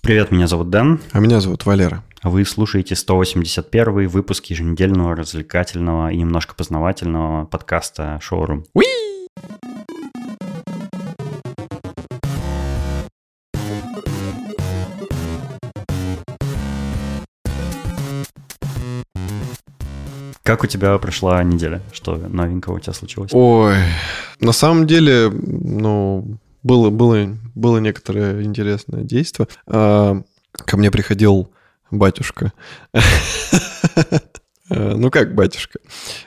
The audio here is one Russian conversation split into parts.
Привет, меня зовут Дэн. А меня зовут Валера. Вы слушаете 181 выпуск еженедельного, развлекательного и немножко познавательного подкаста «Шоурум». Уи! Как у тебя прошла неделя? Что новенького у тебя случилось? Ой, на самом деле, ну, было, было, было некоторое интересное действие. А, ко мне приходил батюшка. Э, ну как, батюшка?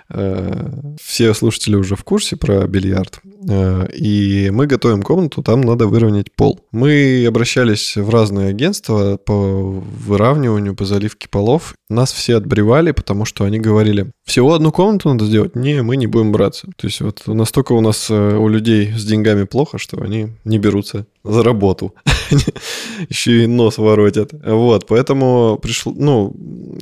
Э, все слушатели уже в курсе про бильярд. Э, и мы готовим комнату, там надо выровнять пол. Мы обращались в разные агентства по выравниванию, по заливке полов. Нас все отбревали, потому что они говорили, всего одну комнату надо сделать? Не, мы не будем браться. То есть вот настолько у нас у людей с деньгами плохо, что они не берутся за работу. Еще и нос воротят. Вот, поэтому пришло, ну,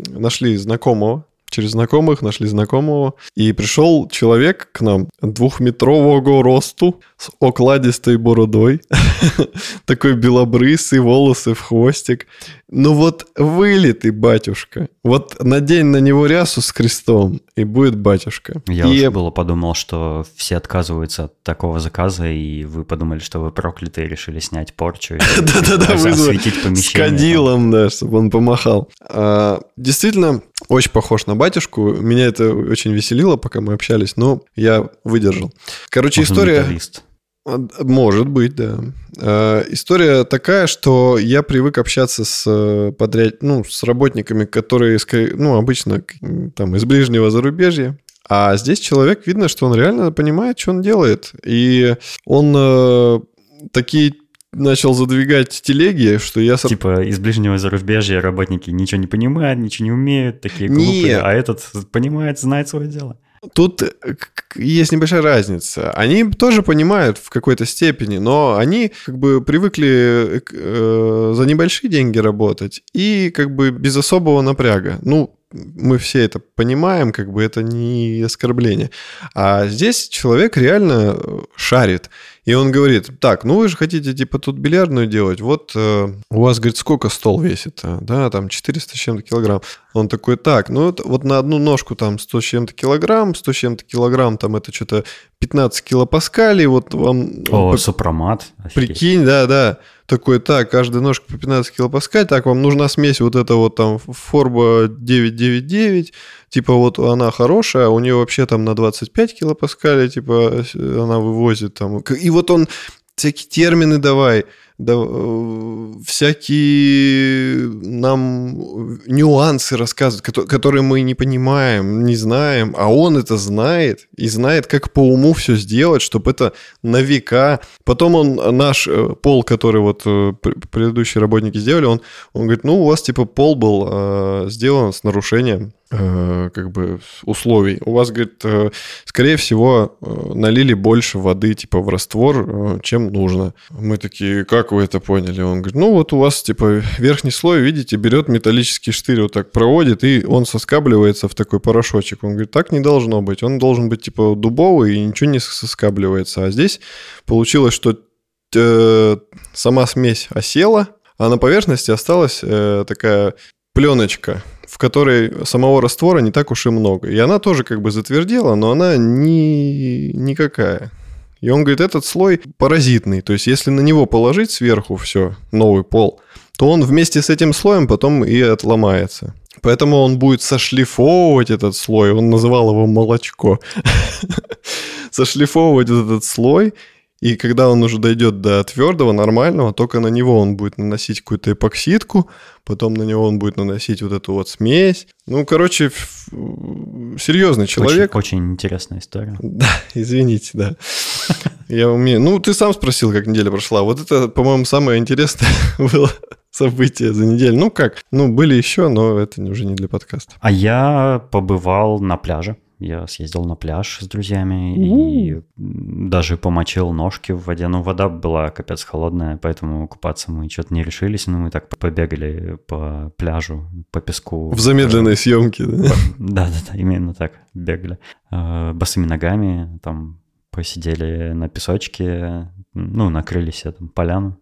нашли знакомого, через знакомых нашли знакомого. И пришел человек к нам двухметрового росту с окладистой бородой. Такой белобрысый, волосы в хвостик. Ну вот вылитый батюшка. Вот надень на него рясу с крестом, и будет батюшка. Я и... уже было подумал, что все отказываются от такого заказа, и вы подумали, что вы прокляты и решили снять порчу и осветить помещение. С кадилом, да, чтобы он помахал. А, действительно, очень похож на батюшку. Меня это очень веселило, пока мы общались, но я выдержал. Короче, история... Может быть, да. Э, история такая, что я привык общаться с э, подряд, ну, с работниками, которые, ну, обычно там из ближнего зарубежья. А здесь человек, видно, что он реально понимает, что он делает. И он э, такие начал задвигать телеги, что я... Типа из ближнего зарубежья работники ничего не понимают, ничего не умеют, такие глупые, Нет. а этот понимает, знает свое дело. Тут э, есть небольшая разница. Они тоже понимают в какой-то степени, но они как бы привыкли э, за небольшие деньги работать и как бы без особого напряга. Ну, мы все это понимаем, как бы это не оскорбление. А здесь человек реально э, шарит. И он говорит, так, ну вы же хотите типа тут бильярдную делать, вот э, у вас, говорит, сколько стол весит? Да, там 400 с чем-то килограмм. Он такой, так, ну вот, вот на одну ножку там 100 с чем-то килограмм, 100 с чем-то килограмм, там это что-то 15 килопаскалей, вот вам... О, по... сопромат. Прикинь, да, да. Такой, так, каждая ножка по 15 килопаскаль, так, вам нужна смесь вот это вот там Форба 999, типа вот она хорошая, у нее вообще там на 25 килопаскалей, типа она вывозит там. И вот он всякие термины давай, да, э, всякие нам нюансы рассказывают, которые мы не понимаем, не знаем, а он это знает и знает, как по уму все сделать, чтобы это на века. Потом он наш э, пол, который вот э, предыдущие работники сделали, он, он говорит, ну у вас типа пол был э, сделан с нарушением как бы условий. У вас, говорит, э, скорее всего, э, налили больше воды, типа, в раствор, чем нужно. Мы такие, как вы это поняли? Он говорит, ну вот у вас, типа, верхний слой, видите, берет металлический штырь, вот так проводит, и он соскабливается в такой порошочек. Он говорит, так не должно быть. Он должен быть, типа, дубовый, и ничего не соскабливается. А здесь получилось, что сама смесь осела, а на поверхности осталась такая пленочка, в которой самого раствора не так уж и много. И она тоже как бы затвердела, но она не... никакая. И он говорит, этот слой паразитный. То есть, если на него положить сверху все, новый пол, то он вместе с этим слоем потом и отломается. Поэтому он будет сошлифовывать этот слой. Он называл его молочко. Сошлифовывать этот слой и когда он уже дойдет до твердого, нормального, только на него он будет наносить какую-то эпоксидку, потом на него он будет наносить вот эту вот смесь. Ну, короче, серьезный человек. Очень, очень интересная история. Да, извините, да. Я умею. Ну, ты сам спросил, как неделя прошла. Вот это, по-моему, самое интересное было событие за неделю. Ну как? Ну, были еще, но это уже не для подкаста. А я побывал на пляже. Я съездил на пляж с друзьями и даже помочил ножки в воде. Ну, вода была капец холодная, поэтому купаться мы что-то не решились. Но мы так побегали по пляжу, по песку. В замедленной съемке, да? Да-да-да, именно так бегали. А, босыми ногами там посидели на песочке, ну, накрыли себе там поляну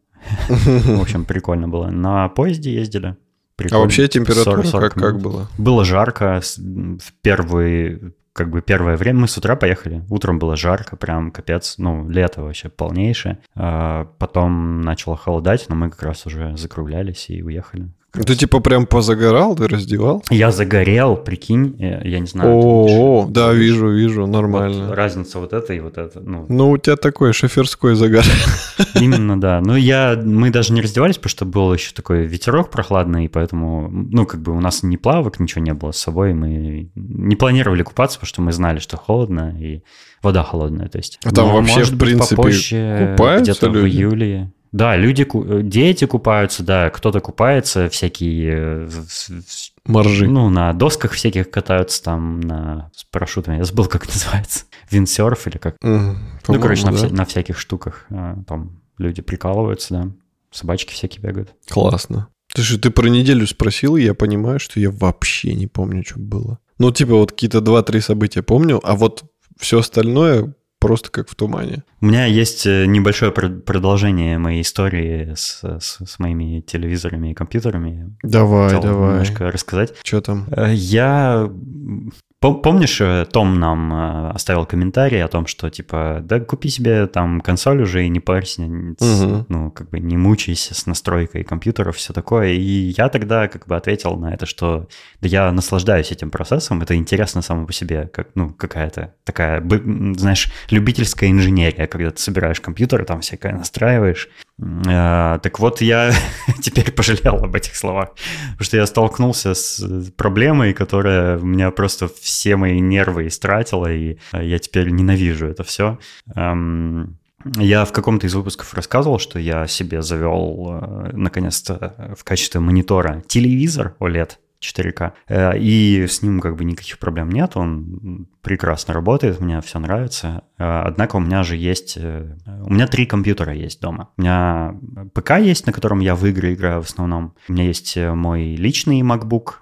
В общем, прикольно было. На поезде ездили. Прикольно. А вообще температура 40, 40 как, как было? Было жарко в первый как бы первое время мы с утра поехали. Утром было жарко, прям капец. Ну, лето вообще полнейшее. А потом начало холодать, но мы как раз уже закруглялись и уехали. Ты типа прям позагорал, ты раздевал? Я загорел, прикинь, я, я не знаю. О, да, вижу, вижу, нормально. Вот разница вот это и вот это. Ну, ну у тебя такой шоферской загар. Именно, да. Ну, я, мы даже не раздевались, потому что был еще такой ветерок прохладный, и поэтому, ну, как бы у нас ни плавок, ничего не было с собой, мы не планировали купаться, потому что мы знали, что холодно, и вода холодная, то есть. А там Но, вообще, в принципе, попозже, купаются где-то люди? в июле. Да, люди, э, дети купаются, да, кто-то купается, всякие... Э, Моржи. Ну, на досках всяких катаются там, на, с парашютами, я забыл, как называется. Виндсерф или как. Mm, ну, короче, да. на, вся, на всяких штуках э, там люди прикалываются, да. Собачки всякие бегают. Классно. Ты же ты про неделю спросил, и я понимаю, что я вообще не помню, что было. Ну, типа вот какие-то два-три события помню, а вот все остальное просто как в тумане. У меня есть э, небольшое продолжение моей истории с, с, с моими телевизорами и компьютерами. Давай, Хотел давай. немножко рассказать. Что там? Э, я Помнишь, э, Том нам э, оставил комментарий о том, что типа, да купи себе там консоль уже и не парься, угу. ну, как бы не мучайся с настройкой компьютеров, все такое. И я тогда как бы ответил на это, что да я наслаждаюсь этим процессом, это интересно само по себе, как, ну, какая-то такая, знаешь, любительская инженерия, когда ты собираешь компьютер, там всякое настраиваешь, так вот, я теперь пожалел об этих словах, потому что я столкнулся с проблемой, которая у меня просто все мои нервы истратила, и я теперь ненавижу это все. Я в каком-то из выпусков рассказывал, что я себе завел э, наконец-то в качестве монитора телевизор OLED 4К. Э, и с ним как бы никаких проблем нет, он прекрасно работает, мне все нравится. Э, однако у меня же есть... Э, у меня три компьютера есть дома. У меня ПК есть, на котором я в игры играю в основном. У меня есть мой личный MacBook,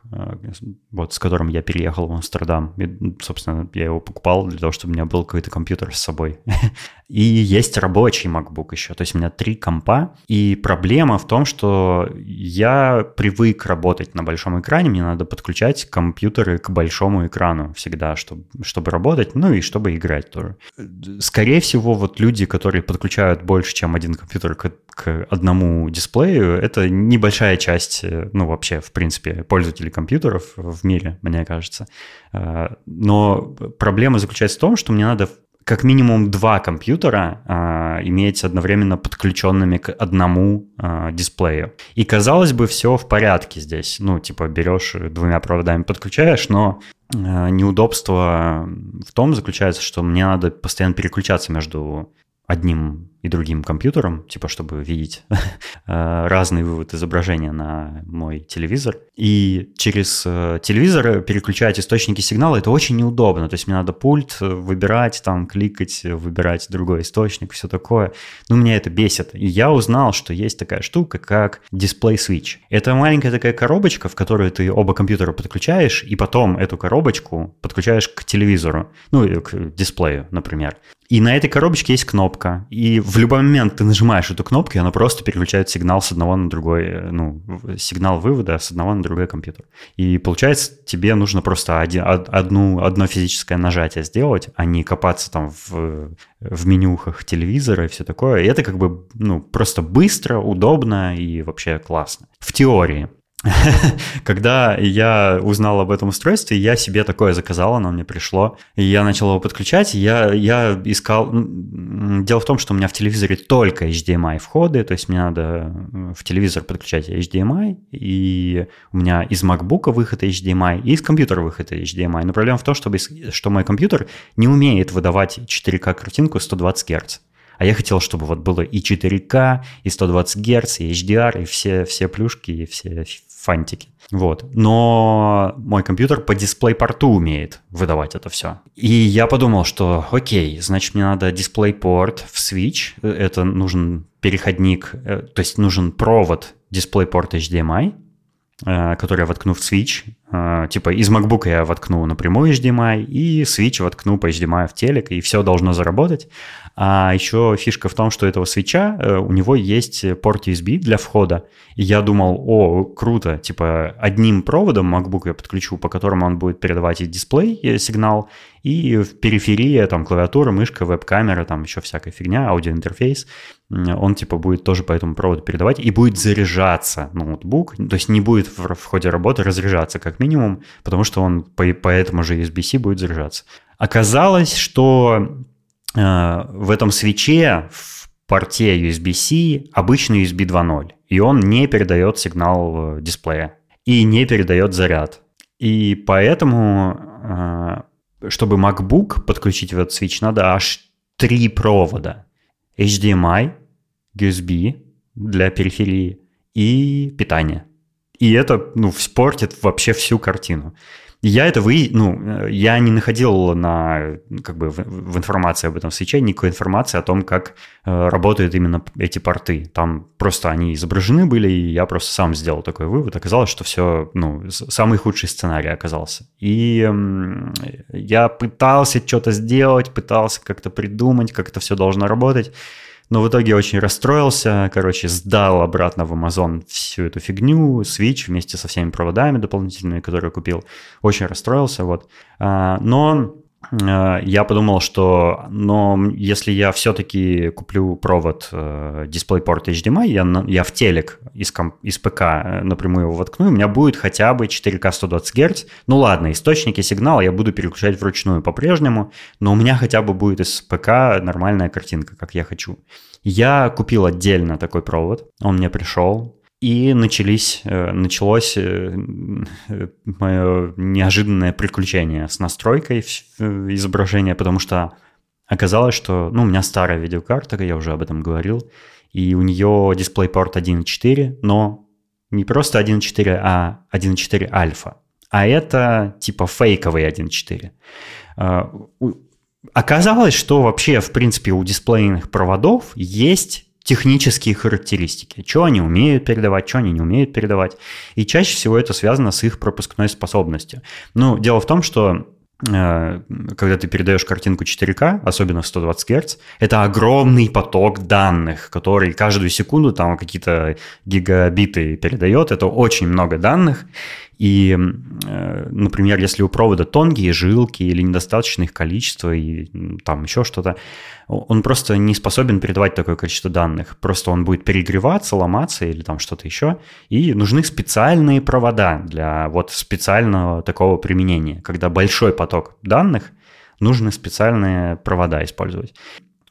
вот с которым я переехал в Амстердам. И, собственно, я его покупал для того, чтобы у меня был какой-то компьютер с собой. И есть рабочий MacBook еще. То есть у меня три компа. И проблема в том, что я привык работать на большом экране. Мне надо подключать компьютеры к большому экрану всегда, чтобы, чтобы работать, ну и чтобы играть тоже. Скорее всего, вот люди, которые подключают больше, чем один компьютер к, к одному дисплею, это небольшая часть, ну вообще, в принципе, пользователей компьютеров в мире, мне кажется. А, но проблема заключается в том, что мне надо как минимум два компьютера а, иметь одновременно подключенными к одному а, дисплею. И казалось бы, все в порядке здесь. Ну, типа берешь двумя проводами, подключаешь, но неудобство в том заключается, что мне надо постоянно переключаться между одним и другим компьютером, типа, чтобы видеть э, разный вывод изображения на мой телевизор. И через э, телевизор переключать источники сигнала, это очень неудобно. То есть мне надо пульт выбирать, там, кликать, выбирать другой источник, все такое. Ну, меня это бесит. И я узнал, что есть такая штука, как Display Switch. Это маленькая такая коробочка, в которую ты оба компьютера подключаешь, и потом эту коробочку подключаешь к телевизору, ну, к дисплею, например. И на этой коробочке есть кнопка. И любой момент ты нажимаешь эту кнопку, и она просто переключает сигнал с одного на другой, э, ну, сигнал вывода с одного на другой компьютер. И получается, тебе нужно просто один, одну, одно физическое нажатие сделать, а не копаться там в, в менюхах телевизора и все такое. И это как бы, ну, просто быстро, удобно и вообще классно. В теории. Когда я узнал об этом устройстве, я себе такое заказал, оно мне пришло, и я начал его подключать, я, я искал... Дело в том, что у меня в телевизоре только HDMI входы, то есть мне надо э, в телевизор подключать HDMI, и у меня из MacBook выход HDMI, и из компьютера выход HDMI. Но проблема в том, чтобы, что мой компьютер не умеет выдавать 4К картинку 120 Гц. А я хотел, чтобы вот было и 4К, и 120 Гц, и HDR, и все, все плюшки, и все фантики. Вот. Но мой компьютер по дисплей-порту умеет выдавать это все. И я подумал, что окей, значит, мне надо дисплей-порт в Switch. Это нужен переходник, э, то есть нужен провод дисплей-порт HDMI, э, который я воткну в Switch. Э, типа из MacBook я воткну напрямую HDMI, и Switch воткну по HDMI в телек, и все должно заработать. А еще фишка в том, что этого свеча, э, у него есть порт USB для входа. И я думал, о, круто, типа одним проводом MacBook я подключу, по которому он будет передавать и дисплей, и сигнал, и в периферии там клавиатура, мышка, веб-камера, там еще всякая фигня, аудиоинтерфейс, он типа будет тоже по этому проводу передавать и будет заряжаться ноутбук, то есть не будет в, в ходе работы разряжаться как минимум, потому что он по, по этому же USB-C будет заряжаться. Оказалось, что в этом свече в порте USB-C обычный USB 2.0, и он не передает сигнал дисплея и не передает заряд. И поэтому, э, чтобы MacBook подключить в этот свич, надо аж три провода. HDMI, USB для периферии и питание. И это ну, спортит вообще всю картину. Я это вы, ну, я не находил на, как бы, в, в информации об этом свече никакой информации о том, как э, работают именно эти порты. Там просто они изображены были, и я просто сам сделал такой вывод. Оказалось, что все, ну, самый худший сценарий оказался. И э, я пытался что-то сделать, пытался как-то придумать, как это все должно работать. Но в итоге очень расстроился, короче, сдал обратно в Amazon всю эту фигню, Switch вместе со всеми проводами дополнительными, которые купил. Очень расстроился, вот. А, но я подумал, что но если я все-таки куплю провод э, DisplayPort HDMI, я, я в телек из, комп, из ПК э, напрямую его воткну, у меня будет хотя бы 4К 120 Гц. Ну ладно, источники сигнала я буду переключать вручную по-прежнему, но у меня хотя бы будет из ПК нормальная картинка, как я хочу. Я купил отдельно такой провод, он мне пришел, и начались, э, началось э, мое неожиданное приключение с настройкой изображения, потому что оказалось, что ну, у меня старая видеокарта, я уже об этом говорил, и у нее DisplayPort 1.4, но не просто 1.4, а 1.4 альфа. А это типа фейковый 1.4. А, оказалось, что вообще, в принципе, у дисплейных проводов есть технические характеристики, что они умеют передавать, что они не умеют передавать. И чаще всего это связано с их пропускной способностью. Ну, дело в том, что э, когда ты передаешь картинку 4К, особенно в 120 Гц, это огромный поток данных, который каждую секунду там какие-то гигабиты передает. Это очень много данных. И, э, например, если у провода тонкие жилки или недостаточное их количество, и там еще что-то, он просто не способен передавать такое количество данных. Просто он будет перегреваться, ломаться или там что-то еще. И нужны специальные провода для вот специального такого применения. Когда большой поток данных, нужны специальные провода использовать.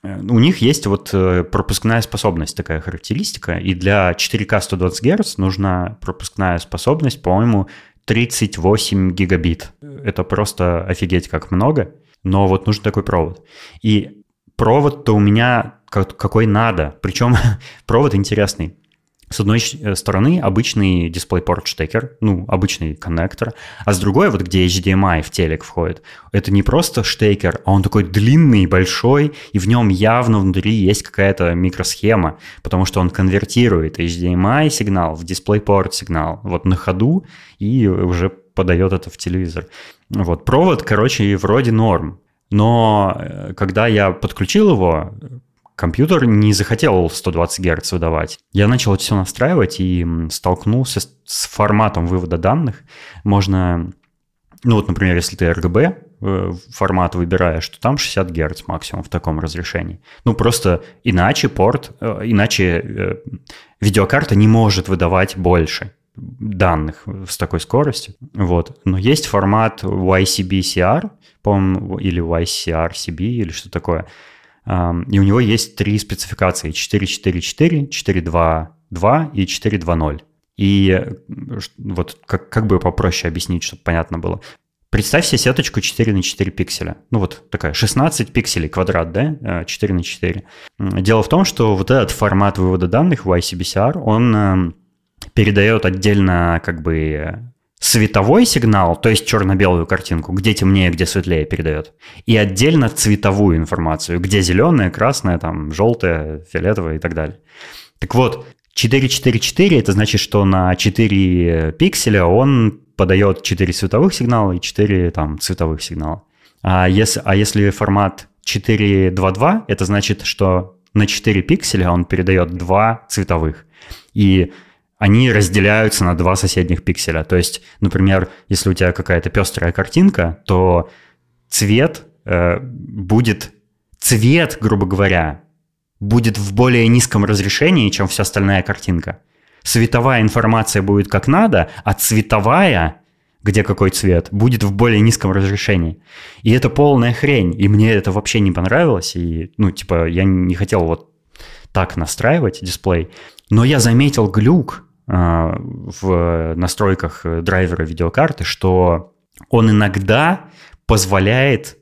Э, у них есть вот э, пропускная способность, такая характеристика, и для 4К 120 Гц нужна пропускная способность, по-моему, 38 гигабит. Это просто офигеть как много, но вот нужен такой провод. И провод-то у меня какой надо, причем провод интересный. С одной э, стороны обычный DisplayPort штекер, ну, обычный коннектор, а с другой, вот где HDMI в телек входит, это не просто штекер, а он такой длинный, большой, и в нем явно внутри есть какая-то микросхема, потому что он конвертирует HDMI сигнал в DisplayPort сигнал вот на ходу и уже подает это в телевизор. Вот, провод, короче, вроде норм. Но э, когда я подключил его, компьютер не захотел 120 Гц выдавать. Я начал все настраивать и столкнулся с, с форматом вывода данных. Можно, ну вот, например, если ты RGB э, формат выбираешь, то там 60 Гц максимум в таком разрешении. Ну, просто иначе порт, э, иначе э, видеокарта не может выдавать больше данных с такой скоростью. Вот. Но есть формат YCB-CR, по-моему, или YCR-CB, или что такое – и у него есть три спецификации 4.4.4, 4.2.2 и 4.2.0. И вот как, как бы попроще объяснить, чтобы понятно было. Представь себе сеточку 4 на 4 пикселя. Ну вот такая 16 пикселей квадрат, да, 4 на 4. Дело в том, что вот этот формат вывода данных в ICBCR, он передает отдельно как бы световой сигнал, то есть черно-белую картинку, где темнее, где светлее передает, и отдельно цветовую информацию, где зеленая, красная, там, желтая, фиолетовая и так далее. Так вот, 444 это значит, что на 4 пикселя он подает 4 световых сигнала и 4 там, цветовых сигнала. А если, а если формат 422, это значит, что на 4 пикселя он передает два цветовых. И они разделяются на два соседних пикселя. То есть, например, если у тебя какая-то пестрая картинка, то цвет э, будет цвет, грубо говоря, будет в более низком разрешении, чем вся остальная картинка. Световая информация будет как надо, а цветовая, где какой цвет, будет в более низком разрешении. И это полная хрень. И мне это вообще не понравилось. И, ну, типа, я не хотел вот так настраивать дисплей. Но я заметил глюк в настройках драйвера видеокарты, что он иногда позволяет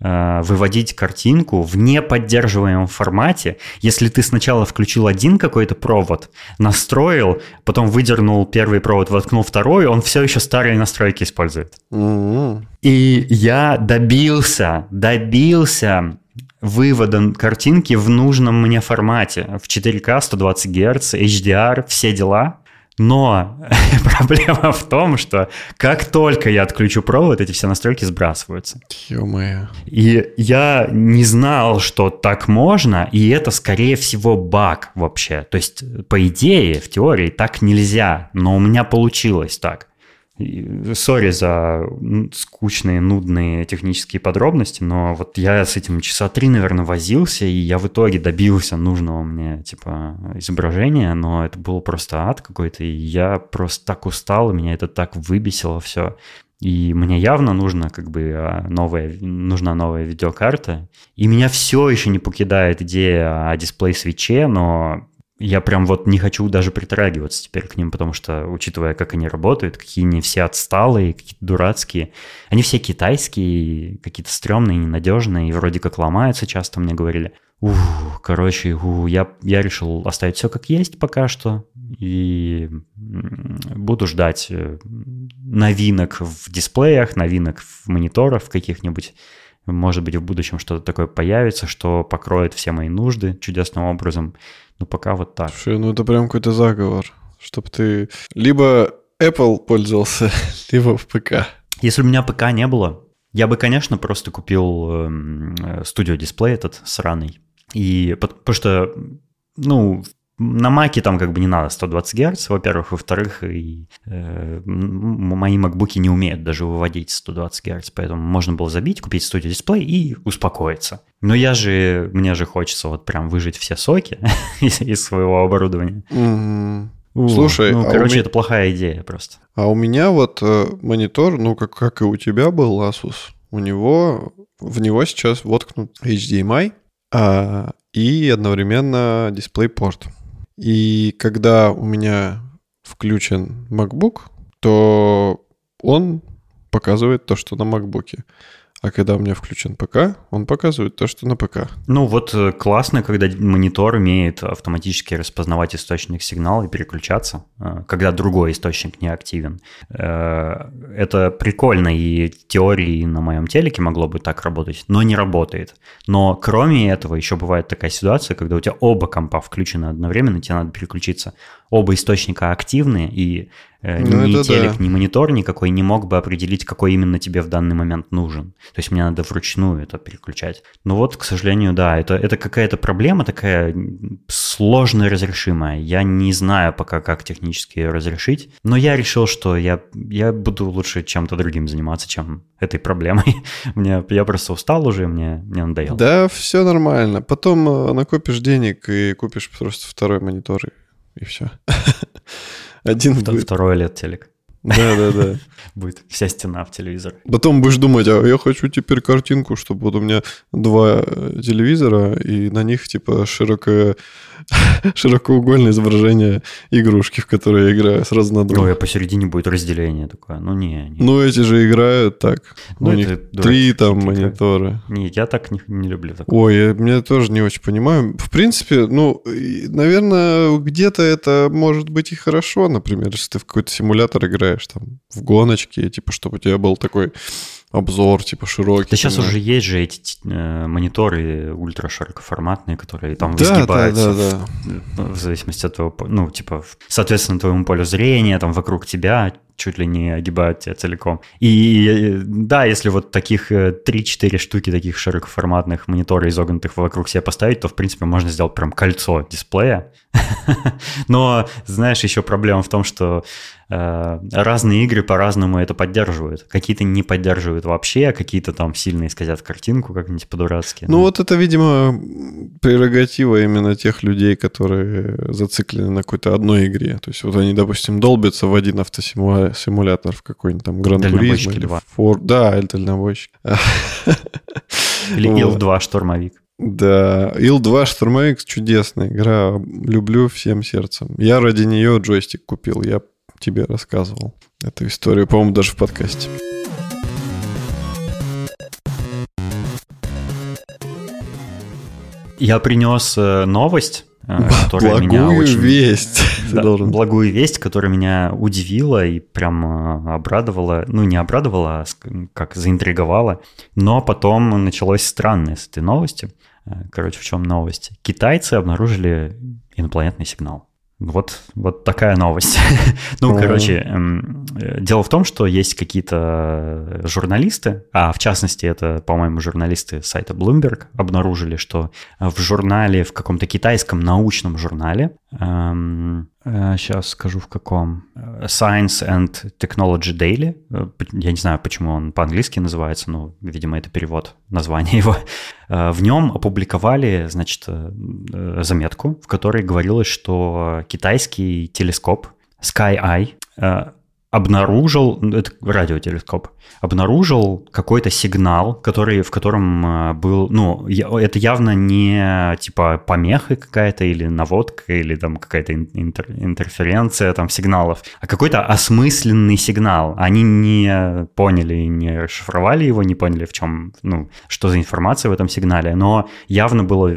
Э, выводить картинку в неподдерживаемом формате, если ты сначала включил один какой-то провод, настроил, потом выдернул первый провод, воткнул второй, он все еще старые настройки использует. Mm-hmm. И я добился, добился вывода картинки в нужном мне формате. В 4К, 120 Гц, HDR, все дела. Но проблема в том, что как только я отключу провод, эти все настройки сбрасываются. Ё-моё. И я не знал, что так можно, и это, скорее всего, баг вообще. То есть, по идее, в теории так нельзя, но у меня получилось так. Сори за скучные, нудные технические подробности, но вот я с этим часа три, наверное, возился, и я в итоге добился нужного мне, типа, изображения, но это был просто ад какой-то, и я просто так устал, и меня это так выбесило все. И мне явно нужно, как бы, а, новая, нужна новая видеокарта. И меня все еще не покидает идея о дисплей-свече, но я прям вот не хочу даже притрагиваться теперь к ним, потому что, учитывая, как они работают, какие они все отсталые, какие-то дурацкие, они все китайские, какие-то стрёмные, ненадежные, и вроде как ломаются часто, мне говорили. Ух, короче, ух, я, я решил оставить все как есть пока что, и буду ждать э, новинок в дисплеях, новинок в мониторах каких-нибудь, может быть, в будущем что-то такое появится, что покроет все мои нужды чудесным образом. Ну, пока вот так. Слушай, ну это прям какой-то заговор, чтобы ты либо Apple пользовался, либо в ПК. Если у меня ПК не было, я бы, конечно, просто купил эм, э, студио дисплей этот сраный. И потому что, ну, на Маке там как бы не надо 120 Гц, во-первых. Во-вторых, и, э, мои макбуки не умеют даже выводить 120 Гц, поэтому можно было забить, купить студию дисплей и успокоиться. Но я же, мне же хочется вот прям выжить все соки из, из своего оборудования. Mm-hmm. У, Слушай, ну, а короче, меня... это плохая идея просто. А у меня вот э, монитор, ну, как, как и у тебя был Asus, у него, в него сейчас воткнут HDMI а, и одновременно DisplayPort. И когда у меня включен MacBook, то он показывает то, что на MacBook. А когда у меня включен ПК, он показывает то, что на ПК. Ну вот э, классно, когда монитор умеет автоматически распознавать источник сигнала и переключаться, э, когда другой источник не активен. Э, это прикольно, и теории на моем телеке могло бы так работать, но не работает. Но кроме этого еще бывает такая ситуация, когда у тебя оба компа включены одновременно, тебе надо переключиться. Оба источника активны, и ну, ни телек, да. ни монитор никакой не мог бы определить, какой именно тебе в данный момент нужен. То есть мне надо вручную это переключать. Но вот, к сожалению, да, это, это какая-то проблема такая сложно разрешимая. Я не знаю пока, как технически ее разрешить, но я решил, что я, я буду лучше чем-то другим заниматься, чем этой проблемой. мне, я просто устал уже, мне, мне надоело. Да, все нормально. Потом э, накопишь денег и купишь просто второй монитор, и, и все. Один будет. Второй лет телек. Да, да, да. Будет вся стена в телевизор. Потом будешь думать, а я хочу теперь картинку, чтобы вот у меня два э, телевизора, и на них типа широкое широкоугольное изображение игрушки, в которые я играю сразу на двух. Ой, а посередине будет разделение такое. Ну, не. не. Ну, эти же играют так. Ну, у них три там монитора. Не, я так не, не люблю такое. Ой, я меня тоже не очень понимаю. В принципе, ну, наверное, где-то это может быть и хорошо, например, если ты в какой-то симулятор играешь, там, в гоночке, типа, чтобы у тебя был такой обзор, типа, широкий. Да сейчас уже есть же эти э, мониторы ультраширокоформатные, которые там да, выгибаются да, да, да. В, в зависимости от твоего, ну, типа, соответственно, твоему полю зрения, там, вокруг тебя чуть ли не огибают тебя целиком. И да, если вот таких 3-4 э, штуки таких широкоформатных мониторов изогнутых вокруг себя поставить, то, в принципе, можно сделать прям кольцо дисплея. Но, знаешь, еще проблема в том, что разные игры по-разному это поддерживают. Какие-то не поддерживают вообще, а какие-то там сильно исказят картинку как-нибудь по-дурацки. Ну, ну вот это, видимо, прерогатива именно тех людей, которые зациклены на какой-то одной игре. То есть вот они, допустим, долбятся в один автосимулятор в какой-нибудь там Гран или Форд. Да, или дальнобойщик. Или Ил-2 штурмовик. Да, Ил-2 штурмовик чудесная игра. Люблю всем сердцем. Я ради нее джойстик купил. Я тебе рассказывал эту историю, по-моему, даже в подкасте. Я принес э, новость, э, которая благую меня очень... весть. Да, должен. Благую весть, которая меня удивила и прям э, обрадовала. Ну, не обрадовала, а как заинтриговала. Но потом началось странное с этой новости. Короче, в чем новость? Китайцы обнаружили инопланетный сигнал. Вот, вот такая новость. ну, mm короче, эм, э, дело в том, что есть какие-то журналисты, а в частности это, по-моему, журналисты сайта Bloomberg обнаружили, что в журнале, в каком-то китайском научном журнале эм, Сейчас э, скажу в каком. Science and Technology Daily. Э, я не знаю, почему он по-английски называется, но, видимо, это перевод названия его. Э, в нем опубликовали, значит, заметку, в которой говорилось, что китайский телескоп Sky Eye обнаружил, ну, это радиотелескоп, обнаружил какой-то сигнал, который, в котором а, был, ну, это явно не типа помеха какая-то или наводка или там какая-то интер, интерференция там сигналов, а какой-то осмысленный сигнал. Они не поняли, не расшифровали его, не поняли в чем, ну, что за информация в этом сигнале, но явно было,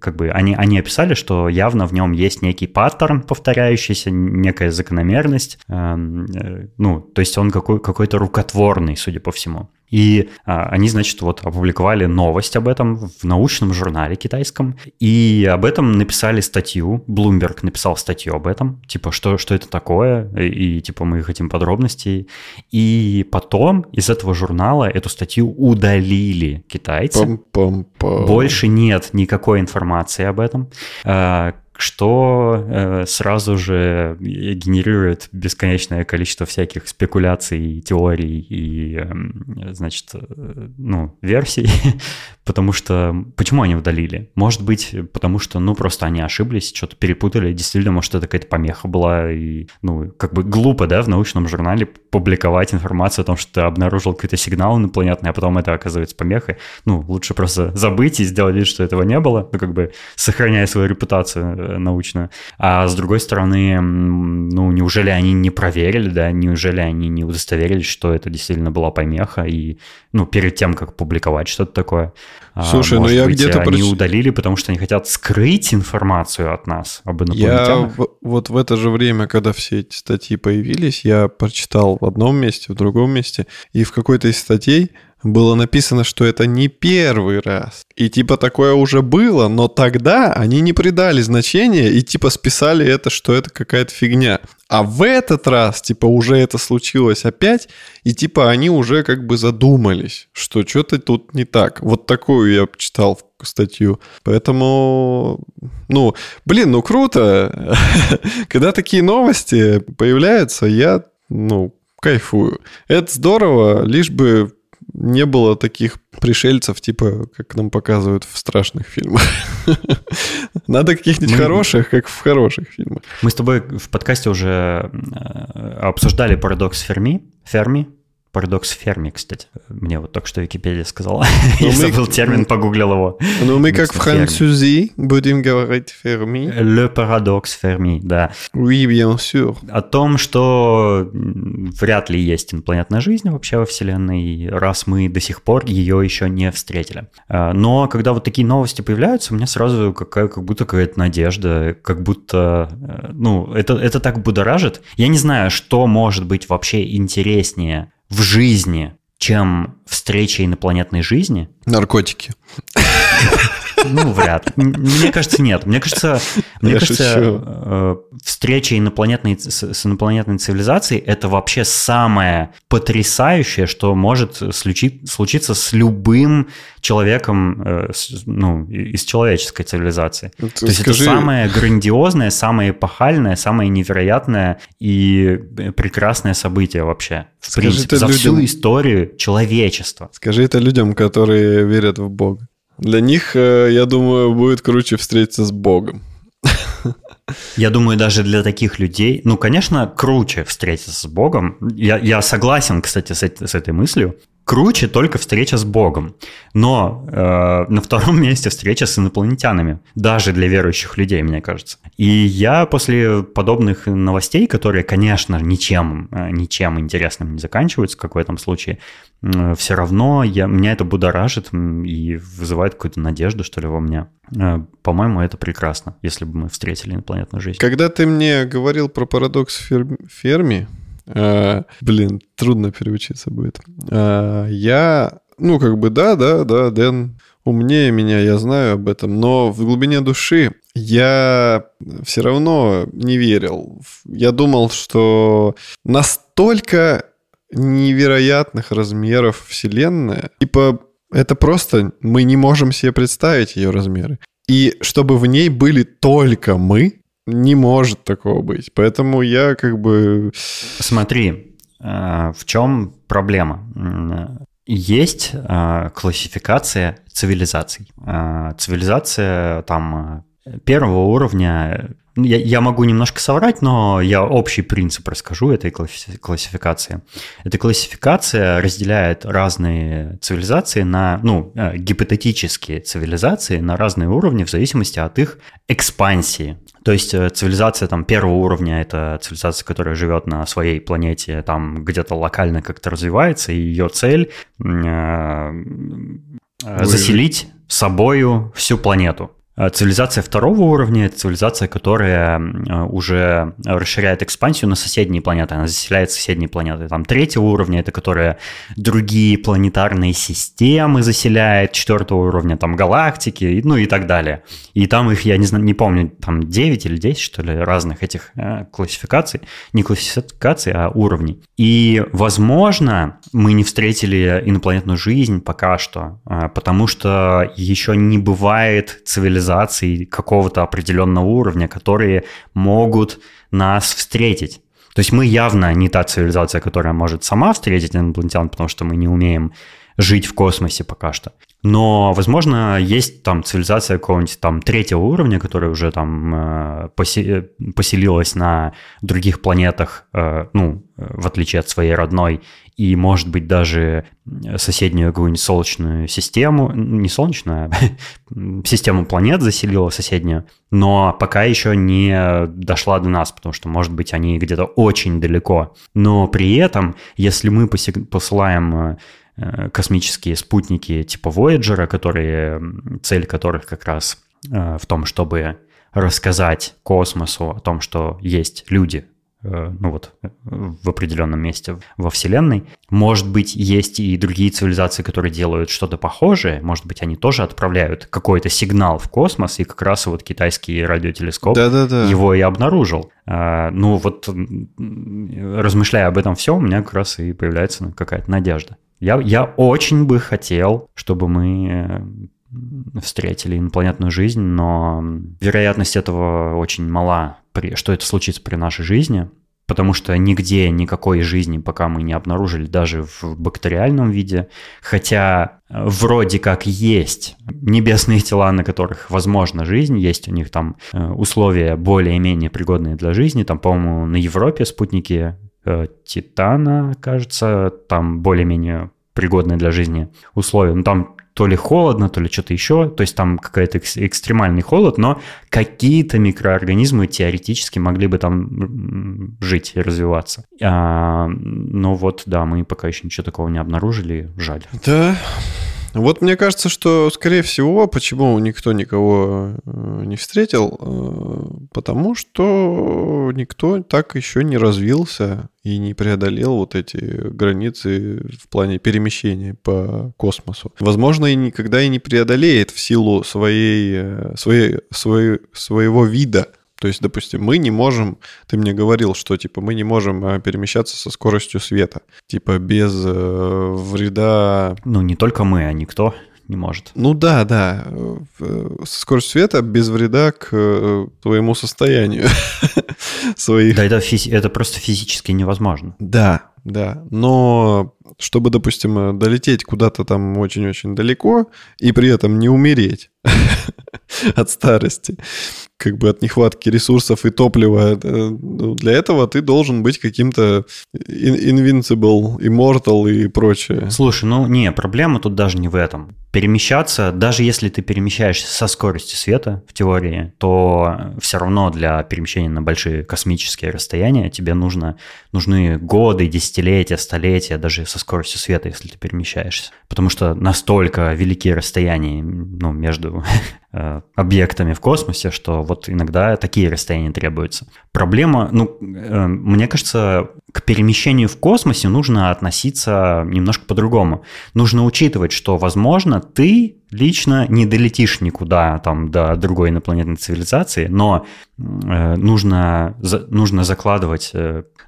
как бы, они, они описали, что явно в нем есть некий паттерн повторяющийся, некая закономерность, эм, э, ну, то есть он какой, какой-то рукотворный, судя по всему. И а, они, значит, вот опубликовали новость об этом в научном журнале китайском, и об этом написали статью, Bloomberg написал статью об этом, типа, что, что это такое, и, и типа, мы хотим подробностей. И потом из этого журнала эту статью удалили китайцы. Пам-пам-пам. Больше нет никакой информации об этом. А, что э, сразу же генерирует бесконечное количество всяких спекуляций, теорий и, э, значит, э, ну, версий, потому что... Почему они удалили? Может быть, потому что, ну, просто они ошиблись, что-то перепутали, действительно, может, это какая-то помеха была, и, ну, как бы глупо, да, в научном журнале публиковать информацию о том, что ты обнаружил какой-то сигнал инопланетный, а потом это оказывается помехой. Ну, лучше просто забыть и сделать вид, что этого не было, ну, как бы сохраняя свою репутацию э, научную. А с другой стороны, ну, неужели они не проверили, да, неужели они не удостоверились, что это действительно была помеха, и, ну, перед тем, как публиковать что-то такое. А, Слушай, ну я где-то... они проч... удалили, потому что они хотят скрыть информацию от нас об инопланетянах. Я в, вот в это же время, когда все эти статьи появились, я прочитал в одном месте, в другом месте, и в какой-то из статей было написано, что это не первый раз. И типа такое уже было, но тогда они не придали значения и типа списали это, что это какая-то фигня. А в этот раз типа уже это случилось опять, и типа они уже как бы задумались, что что-то тут не так. Вот такую я читал статью. Поэтому, ну, блин, ну круто. Когда такие новости появляются, я, ну, кайфую. Это здорово, лишь бы не было таких пришельцев, типа, как нам показывают в страшных фильмах. Надо каких-нибудь хороших, как в хороших фильмах. Мы с тобой в подкасте уже э, обсуждали парадокс Ферми. Ферми, Парадокс Ферми, кстати. Мне вот только что Википедия сказала. Ну, Я забыл термин, погуглил его. Ну, мы как французи будем говорить Ферми. Le парадокс Ферми, да. Oui, bien sûr. О том, что вряд ли есть инопланетная жизнь вообще во Вселенной, раз мы до сих пор ее еще не встретили. А, но когда вот такие новости появляются, у меня сразу какая, как будто какая-то надежда, как будто, э, ну, это, это так будоражит. Я не знаю, что может быть вообще интереснее в жизни, чем встреча инопланетной жизни. Наркотики. Ну, вряд ли. Мне кажется, нет. Мне кажется, мне Я кажется шучу. э, встреча инопланетной, с, инопланетной цивилизацией – это вообще самое потрясающее, что может случи- случиться с любым человеком э, ну, из человеческой цивилизации. Ты То есть скажи, это самое грандиозное, самое эпохальное, самое невероятное и прекрасное событие вообще. В Скажи принципе, за всю людям- историю человечества. скажи это людям, которые верят в Бога. Для них, э, я думаю, будет круче встретиться с Богом. Я думаю, даже для таких людей, ну, конечно, круче встретиться с Богом. Я, я согласен, кстати, с, с этой мыслью. Круче только встреча с Богом. Но э, на втором месте встреча с инопланетянами. Даже для верующих людей, мне кажется. И я после подобных новостей, которые, конечно, ничем, э, ничем интересным не заканчиваются, как в этом случае, все равно я, меня это будоражит и вызывает какую-то надежду, что ли, во мне. Э, По-моему, это прекрасно, если бы мы встретили инопланетную жизнь. Когда ты мне говорил про парадокс фер- Ферми, э, блин, трудно переучиться будет. Э, я, ну, как бы, да, да, да, Дэн умнее меня, я знаю об этом, но в глубине души я все равно не верил. Я думал, что настолько невероятных размеров Вселенная, типа, это просто мы не можем себе представить ее размеры. И чтобы в ней были только мы, не может такого быть. Поэтому я как бы... Смотри, э, в чем проблема? Есть э, классификация цивилизаций. Э, Цивилизация там первого уровня. Я, я могу немножко соврать, но я общий принцип расскажу этой класси- классификации. Эта классификация разделяет разные цивилизации на, ну, гипотетические цивилизации на разные уровни в зависимости от их экспансии. То есть э, цивилизация там первого уровня – это цивилизация, которая живет на своей планете, там где-то локально как-то развивается, и ее цель э, заселить собою всю планету. А Цивилизация второго уровня – это цивилизация, которая м, уже расширяет экспансию на соседние планеты, она заселяет соседние планеты. Там третьего уровня – это которая другие планетарные системы заселяет, четвертого уровня там галактики, ну и так далее. И там их, я не знаю, не помню, там 9 или 10, что ли, разных этих э, классификаций. Не классификаций, а уровней. И, возможно, мы не встретили инопланетную жизнь пока что, потому что еще не бывает цивилизаций какого-то определенного уровня, которые могут нас встретить. То есть мы явно не та цивилизация, которая может сама встретить инопланетян, потому что мы не умеем жить в космосе пока что. Но, возможно, есть там цивилизация какого-нибудь там третьего уровня, которая уже там э, посе- поселилась на других планетах, э, ну, в отличие от своей родной, и, может быть, даже соседнюю какую-нибудь солнечную систему, не солнечную, а систему планет заселила соседнюю, но пока еще не дошла до нас, потому что, может быть, они где-то очень далеко. Но при этом, если мы посылаем э, космические спутники типа Voyager, которые, цель которых как раз э, в том, чтобы рассказать космосу о том, что есть люди, э, ну вот, э, в определенном месте во Вселенной. Может быть, есть и другие цивилизации, которые делают что-то похожее. Может быть, они тоже отправляют какой-то сигнал в космос, и как раз вот китайский радиотелескоп Да-да-да. его и обнаружил. А, Ну вот, размышляя об этом всем, у меня как раз и появляется какая-то надежда. Я, я очень бы хотел, чтобы мы э, встретили инопланетную жизнь, но вероятность этого очень мала, при- что это случится при нашей жизни, потому что нигде никакой жизни пока мы не обнаружили, даже в бактериальном виде, хотя э, вроде как есть небесные тела, на которых возможна жизнь, есть у них там э, условия более-менее пригодные для жизни, там, по-моему, на Европе спутники Титана, кажется, там более-менее пригодные для жизни условия. Ну, там то ли холодно, то ли что-то еще, то есть там какой-то экс- экстремальный холод, но какие-то микроорганизмы теоретически могли бы там жить и развиваться. А, но вот, да, мы пока еще ничего такого не обнаружили, жаль. Да, Вот мне кажется, что, скорее всего, почему никто никого э, не встретил, э, потому что никто так еще не развился и не преодолел вот эти границы в плане перемещения по космосу. Возможно, и никогда и не преодолеет в силу своей, э, своей, своей, своего вида. То есть, допустим, мы не можем, ты мне говорил, что типа мы не можем э, перемещаться со скоростью света, типа без э, вреда. Ну, не только мы, а никто не может. Ну да, да. Э, со скоростью света без вреда к э, твоему состоянию своих. Да, это, физи- это просто физически невозможно. Да, да. Но чтобы, допустим, долететь куда-то там очень-очень далеко и при этом не умереть от старости, как бы от нехватки ресурсов и топлива. Ну, для этого ты должен быть каким-то invincible, immortal и прочее. Слушай, ну не, проблема тут даже не в этом. Перемещаться, даже если ты перемещаешься со скоростью света в теории, то все равно для перемещения на большие космические расстояния тебе нужно, нужны годы, десятилетия, столетия, даже со скоростью света, если ты перемещаешься. Потому что настолько великие расстояния ну, между Э, объектами в космосе, что вот иногда такие расстояния требуются. Проблема, ну, э, мне кажется, к перемещению в космосе нужно относиться немножко по-другому. Нужно учитывать, что, возможно, ты лично не долетишь никуда там до другой инопланетной цивилизации, но э, нужно, нужно закладывать,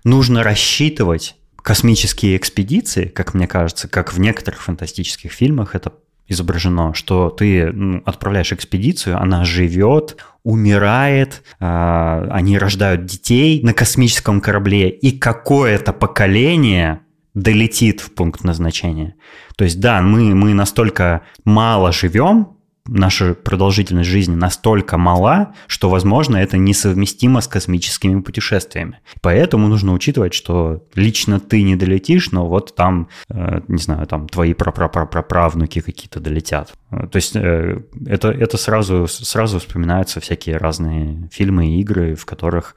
нужно рассчитывать космические экспедиции, как мне кажется, как в некоторых фантастических фильмах это изображено, что ты ну, отправляешь экспедицию, она живет, умирает, э, они рождают детей на космическом корабле, и какое-то поколение долетит в пункт назначения. То есть, да, мы, мы настолько мало живем, наша продолжительность жизни настолько мала, что, возможно, это несовместимо с космическими путешествиями. Поэтому нужно учитывать, что лично ты не долетишь, но вот там, э, не знаю, там твои прапраправнуки какие-то долетят. Э, то есть э, это, это сразу, сразу вспоминаются всякие разные фильмы и игры, в которых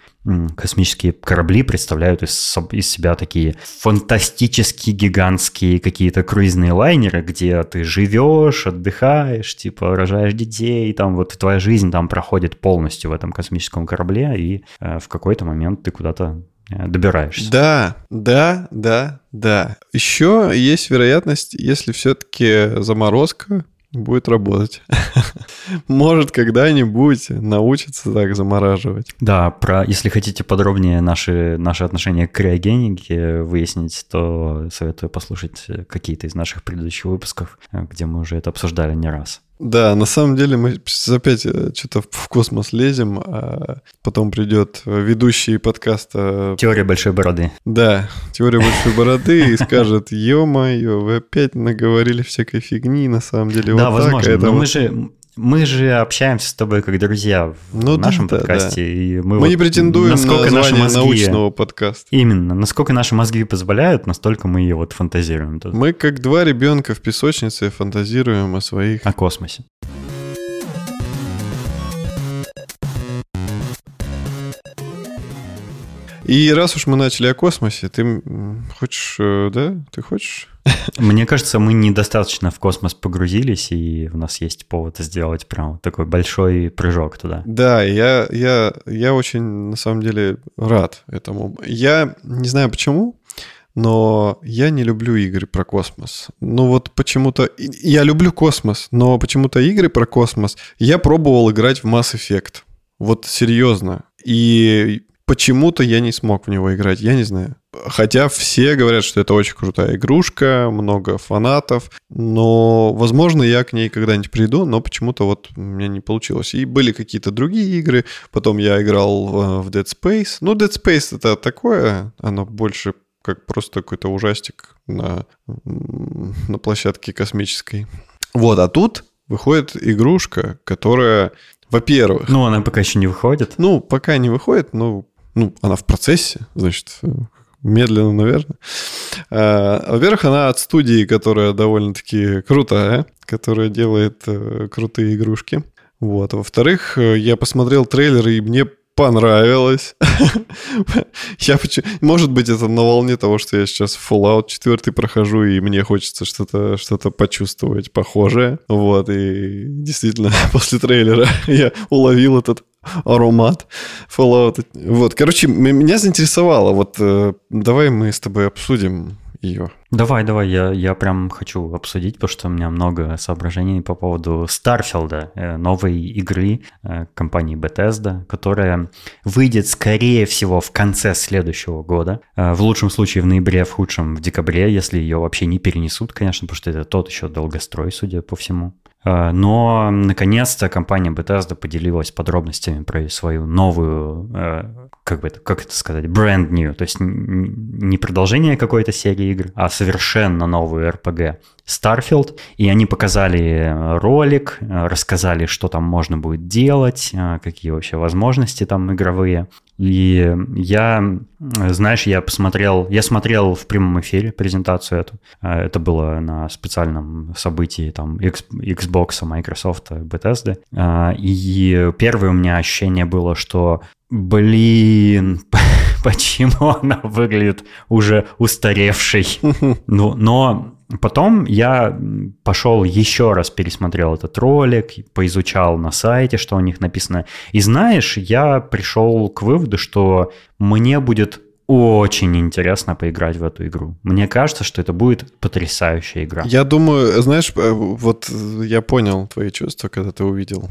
космические корабли представляют из, из себя такие фантастические, гигантские какие-то круизные лайнеры, где ты живешь, отдыхаешь, типа рожаешь детей, там вот твоя жизнь там проходит полностью в этом космическом корабле, и э, в какой-то момент ты куда-то э, добираешься. Да, да, да, да. Еще есть вероятность, если все-таки заморозка будет работать. Может, когда-нибудь научится так замораживать. Да, про, если хотите подробнее наши, наши отношения к криогенике выяснить, то советую послушать какие-то из наших предыдущих выпусков, где мы уже это обсуждали не раз. Да, на самом деле мы опять э, что-то в космос лезем, а потом придет ведущий подкаста... Теория большой бороды. Да, теория большой бороды и скажет, ё-моё, вы опять наговорили всякой фигни, на самом деле. Да, вот возможно, так, но мы же мы же общаемся с тобой как друзья в ну, нашем да, подкасте. Да. И мы, мы вот, не претендуем насколько на название мозги, научного подкаста. Именно. Насколько наши мозги позволяют, настолько мы и вот фантазируем. Тут. Мы как два ребенка в песочнице фантазируем о своих... О космосе. И раз уж мы начали о космосе, ты хочешь, э, да? Ты хочешь? Мне кажется, мы недостаточно в космос погрузились, и у нас есть повод сделать прям такой большой прыжок туда. Да, я, я, я очень, на самом деле, рад этому. Я не знаю почему, но я не люблю игры про космос. Ну вот почему-то... Я люблю космос, но почему-то игры про космос... Я пробовал играть в Mass Effect. Вот серьезно. И почему-то я не смог в него играть, я не знаю. Хотя все говорят, что это очень крутая игрушка, много фанатов, но, возможно, я к ней когда-нибудь приду, но почему-то вот у меня не получилось. И были какие-то другие игры, потом я играл в Dead Space. Ну, Dead Space это такое, оно больше как просто какой-то ужастик на, на площадке космической. Вот, а тут выходит игрушка, которая во-первых. Ну, она пока еще не выходит. Ну, пока не выходит, но ну, она в процессе, значит, медленно, наверное. А, во-первых, она от студии, которая довольно-таки крутая, которая делает э, крутые игрушки. Вот. Во-вторых, я посмотрел трейлер, и мне понравилось. я почему... Может быть, это на волне того, что я сейчас Fallout 4 прохожу, и мне хочется что-то что почувствовать похожее. Вот, и действительно, после трейлера я уловил этот аромат Fallout. Вот, короче, меня заинтересовало. Вот э, давай мы с тобой обсудим ее. Давай, давай, я, я прям хочу обсудить, потому что у меня много соображений по поводу Старфилда, э, новой игры э, компании Bethesda, которая выйдет, скорее всего, в конце следующего года. В лучшем случае в ноябре, в худшем в декабре, если ее вообще не перенесут, конечно, потому что это тот еще долгострой, судя по всему. Э, но, наконец-то, компания Bethesda поделилась подробностями про свою новую, э, как, бы это, как это сказать, brand new, то есть не продолжение какой-то серии игр, а совершенно новую RPG Starfield. И они показали ролик, э, рассказали, что там можно будет делать, какие вообще возможности там игровые. И я, знаешь, я посмотрел, я смотрел в прямом эфире презентацию эту. Это было на специальном событии там Xbox, Microsoft, Bethesda. И первое у меня ощущение было, что блин, почему она выглядит уже устаревшей. Ну, но Потом я пошел еще раз пересмотрел этот ролик, поизучал на сайте, что у них написано. И знаешь, я пришел к выводу, что мне будет очень интересно поиграть в эту игру. Мне кажется, что это будет потрясающая игра. Я думаю, знаешь, э, вот я понял твои чувства, когда ты увидел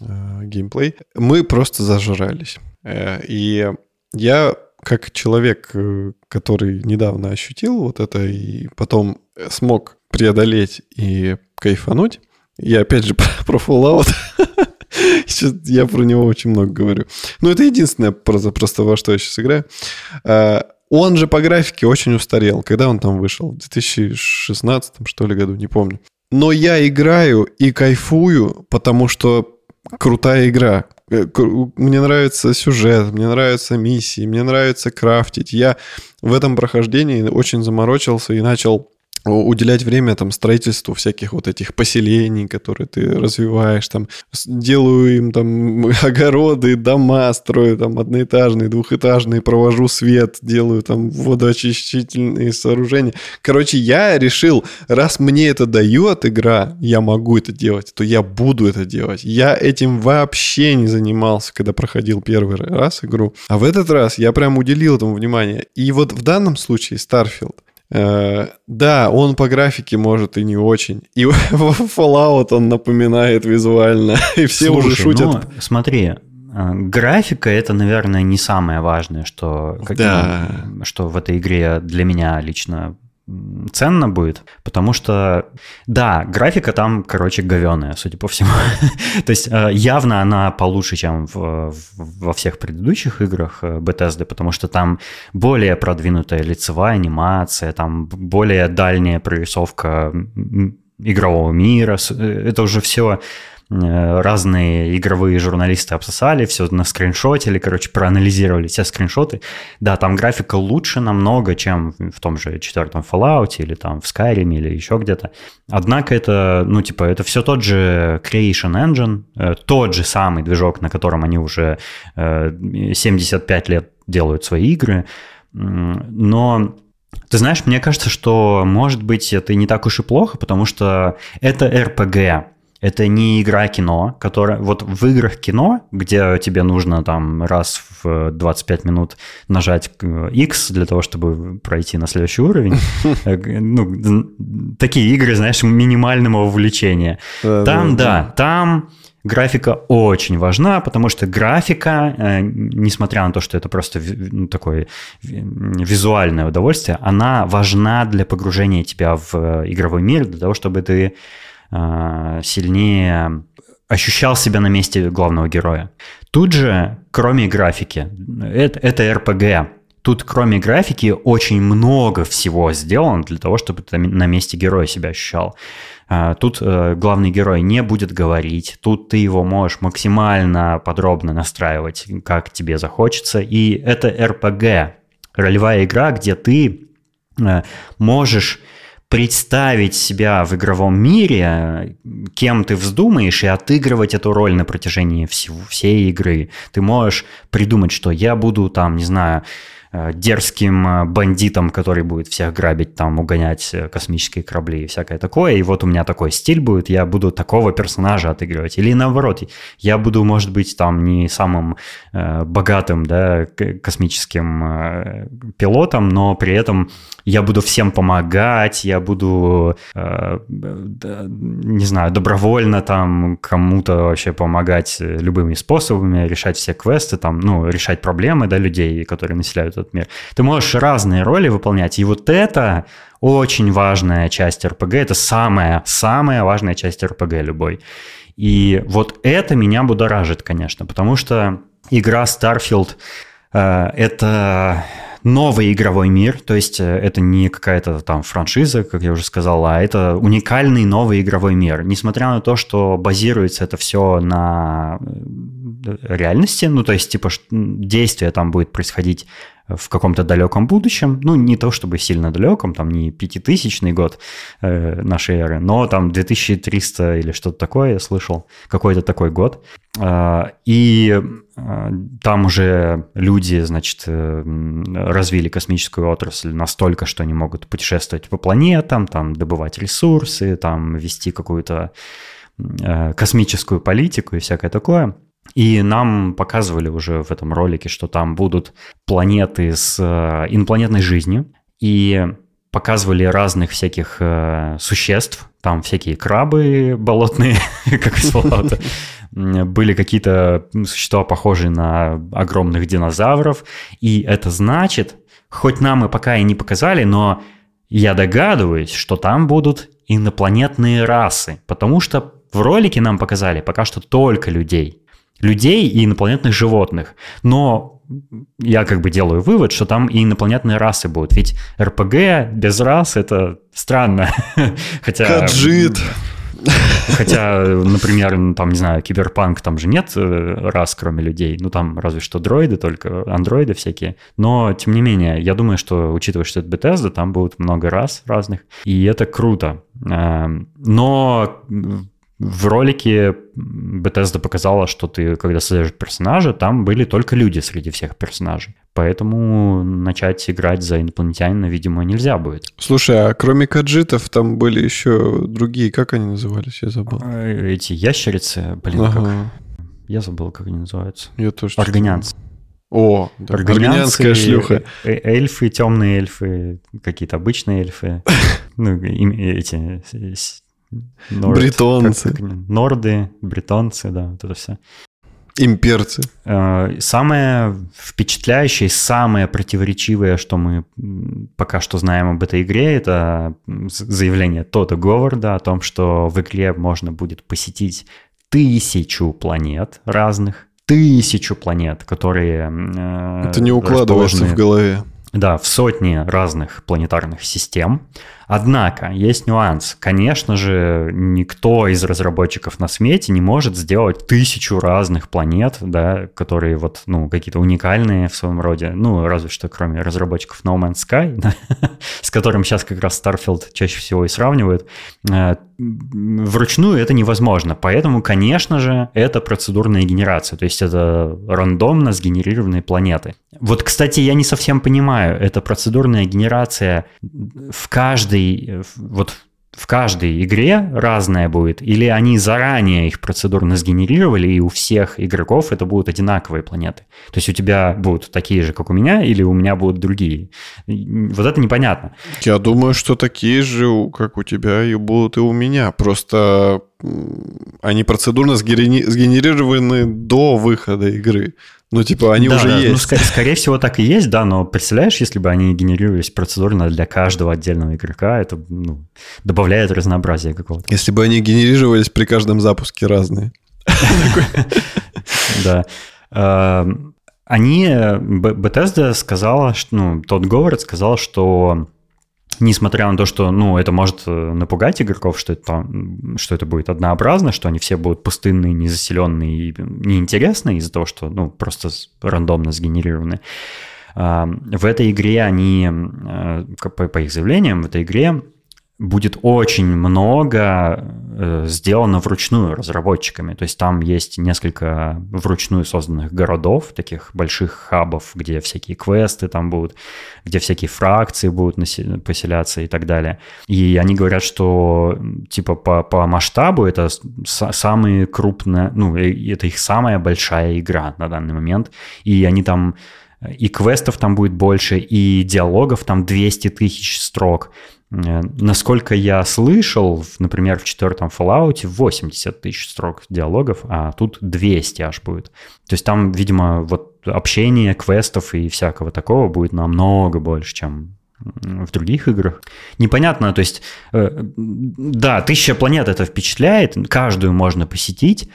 э, геймплей. Мы просто зажрались. Э, и я как человек, э, который недавно ощутил вот это и потом смог преодолеть и кайфануть, я опять же про Fallout, я про него очень много говорю. Но это единственное просто, просто во что я сейчас играю. А, он же по графике очень устарел. Когда он там вышел? В 2016, что ли, году, не помню. Но я играю и кайфую, потому что крутая игра. Э, мне нравится сюжет, мне нравятся миссии, мне нравится крафтить. Я в этом прохождении очень заморочился и начал уделять время там строительству всяких вот этих поселений, которые ты развиваешь, там делаю им там огороды, дома строю там одноэтажные, двухэтажные, провожу свет, делаю там водоочистительные сооружения. Короче, я решил, раз мне это дает игра, я могу это делать, то я буду это делать. Я этим вообще не занимался, когда проходил первый раз игру, а в этот раз я прям уделил этому внимание. И вот в данном случае Starfield — да, он по графике может и не очень. И Fallout он напоминает визуально. И все Слушай, уже шутят. Ну, смотри, э, графика это, наверное, не самое важное, что, да. что в этой игре для меня лично ценно будет, потому что, да, графика там, короче, говеная, судя по всему. То есть э, явно она получше, чем в, во всех предыдущих играх э, Bethesda, потому что там более продвинутая лицевая анимация, там более дальняя прорисовка игрового мира. Э, это уже все разные игровые журналисты обсосали, все на скриншотили, короче, проанализировали все скриншоты. Да, там графика лучше намного, чем в том же четвертом Fallout или там в Skyrim или еще где-то. Однако это, ну, типа, это все тот же Creation Engine, э, тот же самый движок, на котором они уже 75 э, лет делают свои игры. Но ты знаешь, мне кажется, что, может быть, это не так уж и плохо, потому что это RPG. Это не игра кино, которая... Вот в играх кино, где тебе нужно там раз в 25 минут нажать X для того, чтобы пройти на следующий уровень, э, ну, такие игры, знаешь, минимального вовлечения. Там, да, там графика очень важна, потому что графика, э, несмотря на то, что это просто ну, такое визуальное удовольствие, она важна для погружения тебя в э, игровой мир, для того, чтобы ты Э, сильнее ощущал себя на месте главного героя. Тут же, кроме графики, это, это РПГ. Тут, кроме графики, очень много всего сделано для того, чтобы ты на месте героя себя ощущал. Э, тут э, главный герой не будет говорить, тут ты его можешь максимально подробно настраивать, как тебе захочется. И это РПГ, ролевая игра, где ты можешь представить себя в игровом мире, кем ты вздумаешь, и отыгрывать эту роль на протяжении всего, всей игры. Ты можешь придумать, что я буду там, не знаю, дерзким э, бандитом, который будет всех грабить, там, угонять э, космические корабли и всякое такое. И вот у меня такой стиль будет, я буду такого персонажа отыгрывать. Или наоборот, я буду, может быть, там не самым э, богатым, да, космическим э, пилотом, но при этом я буду всем помогать, я буду, э, не знаю, добровольно там кому-то вообще помогать любыми способами, решать все квесты, там, ну, решать проблемы, да, людей, которые населяют этот мир. Ты можешь разные роли выполнять, и вот это очень важная часть РПГ, это самая, самая важная часть РПГ любой. И вот это меня будоражит, конечно, потому что игра Starfield э, это новый игровой мир, то есть э, это не какая-то там франшиза, как я уже сказал, а это уникальный новый игровой мир. Несмотря на то, что базируется это все на э, реальности, ну то есть типа действие там будет происходить в каком-то далеком будущем, ну, не то чтобы сильно далеком, там не 5000 год э, нашей эры, но там 2300 или что-то такое, я слышал, какой-то такой год. Э, и э, там уже люди, значит, э, развили космическую отрасль настолько, что они могут путешествовать по планетам, там добывать ресурсы, там вести какую-то э, космическую политику и всякое такое – и нам показывали уже в этом ролике, что там будут планеты с э, инопланетной жизнью. И показывали разных всяких э, существ. Там всякие крабы болотные, как из Fallout. Были какие-то существа, похожие на огромных динозавров. И это значит, хоть нам и пока и не показали, но я догадываюсь, что там будут инопланетные расы. Потому что в ролике нам показали пока что только людей людей и инопланетных животных. Но я как бы делаю вывод, что там и инопланетные расы будут. Ведь РПГ без рас это странно. Хотя... Каджит. Хотя, например, там, не знаю, киберпанк, там же нет э, рас, кроме людей. Ну, там разве что дроиды только, андроиды всякие. Но, тем не менее, я думаю, что, учитывая, что это Bethesda, там будет много рас разных. И это круто. Эм, но в ролике Bethesda показала, что ты, когда создаешь персонажа, там были только люди среди всех персонажей. Поэтому начать играть за инопланетянина, видимо, нельзя будет. Слушай, а кроме каджитов там были еще другие, как они назывались, я забыл. А, эти ящерицы, блин, ага. как... Я забыл, как они называются. Я тоже. Органианцы. О, да, органианская шлюха. Э, эльфы, темные эльфы, какие-то обычные эльфы. Ну, эти Норд, бритонцы. Как, как, норды, бритонцы, да, вот это все. Имперцы. Э, самое впечатляющее, самое противоречивое, что мы пока что знаем об этой игре, это заявление Тода Говарда о том, что в игре можно будет посетить тысячу планет разных, тысячу планет, которые... Э, это не укладывается в голове. Да, в сотни разных планетарных систем. Однако есть нюанс. Конечно же, никто из разработчиков на смете не может сделать тысячу разных планет, да, которые вот, ну, какие-то уникальные в своем роде. Ну, разве что кроме разработчиков No Man's Sky, да, с которым сейчас как раз Starfield чаще всего и сравнивают. Э, вручную это невозможно. Поэтому, конечно же, это процедурная генерация. То есть это рандомно сгенерированные планеты. Вот, кстати, я не совсем понимаю, это процедурная генерация в каждой каждой, вот в каждой игре разная будет, или они заранее их процедурно сгенерировали, и у всех игроков это будут одинаковые планеты. То есть у тебя будут такие же, как у меня, или у меня будут другие. Вот это непонятно. Я думаю, что такие же, как у тебя, и будут и у меня. Просто они процедурно сгенерированы до выхода игры. Ну, типа, они да, уже да, ну, есть. Ну, скорее, скорее всего, так и есть, да, но представляешь, если бы они генерировались процедурно для каждого отдельного игрока, это ну, добавляет разнообразия какого-то. Если бы они генерировались при каждом запуске разные. Да. Эм, они, Bethesda сказала, ну, тот Говард сказал, что несмотря на то, что, ну, это может э, напугать игроков, что это, что это будет однообразно, что они все будут пустынные, незаселенные и неинтересные из-за того, что, ну, просто рандомно сгенерированы. В этой игре они, э, по их заявлениям, в этой игре будет очень много э, сделано вручную разработчиками. То есть там есть несколько вручную созданных городов, таких больших хабов, где всякие квесты там будут, где всякие фракции будут поселяться и так далее. И они говорят, что типа по, по масштабу это самые крупные, ну, это их самая большая игра на данный момент. И они там и квестов там будет больше, и диалогов там 200 тысяч строк. Э, насколько я слышал, например, в четвертом Fallout 80 тысяч строк диалогов, а тут 200 аж будет. То есть там, видимо, вот общение, квестов и всякого такого будет намного больше, чем в других играх. Непонятно, то есть, э, да, тысяча планет это впечатляет, каждую можно посетить,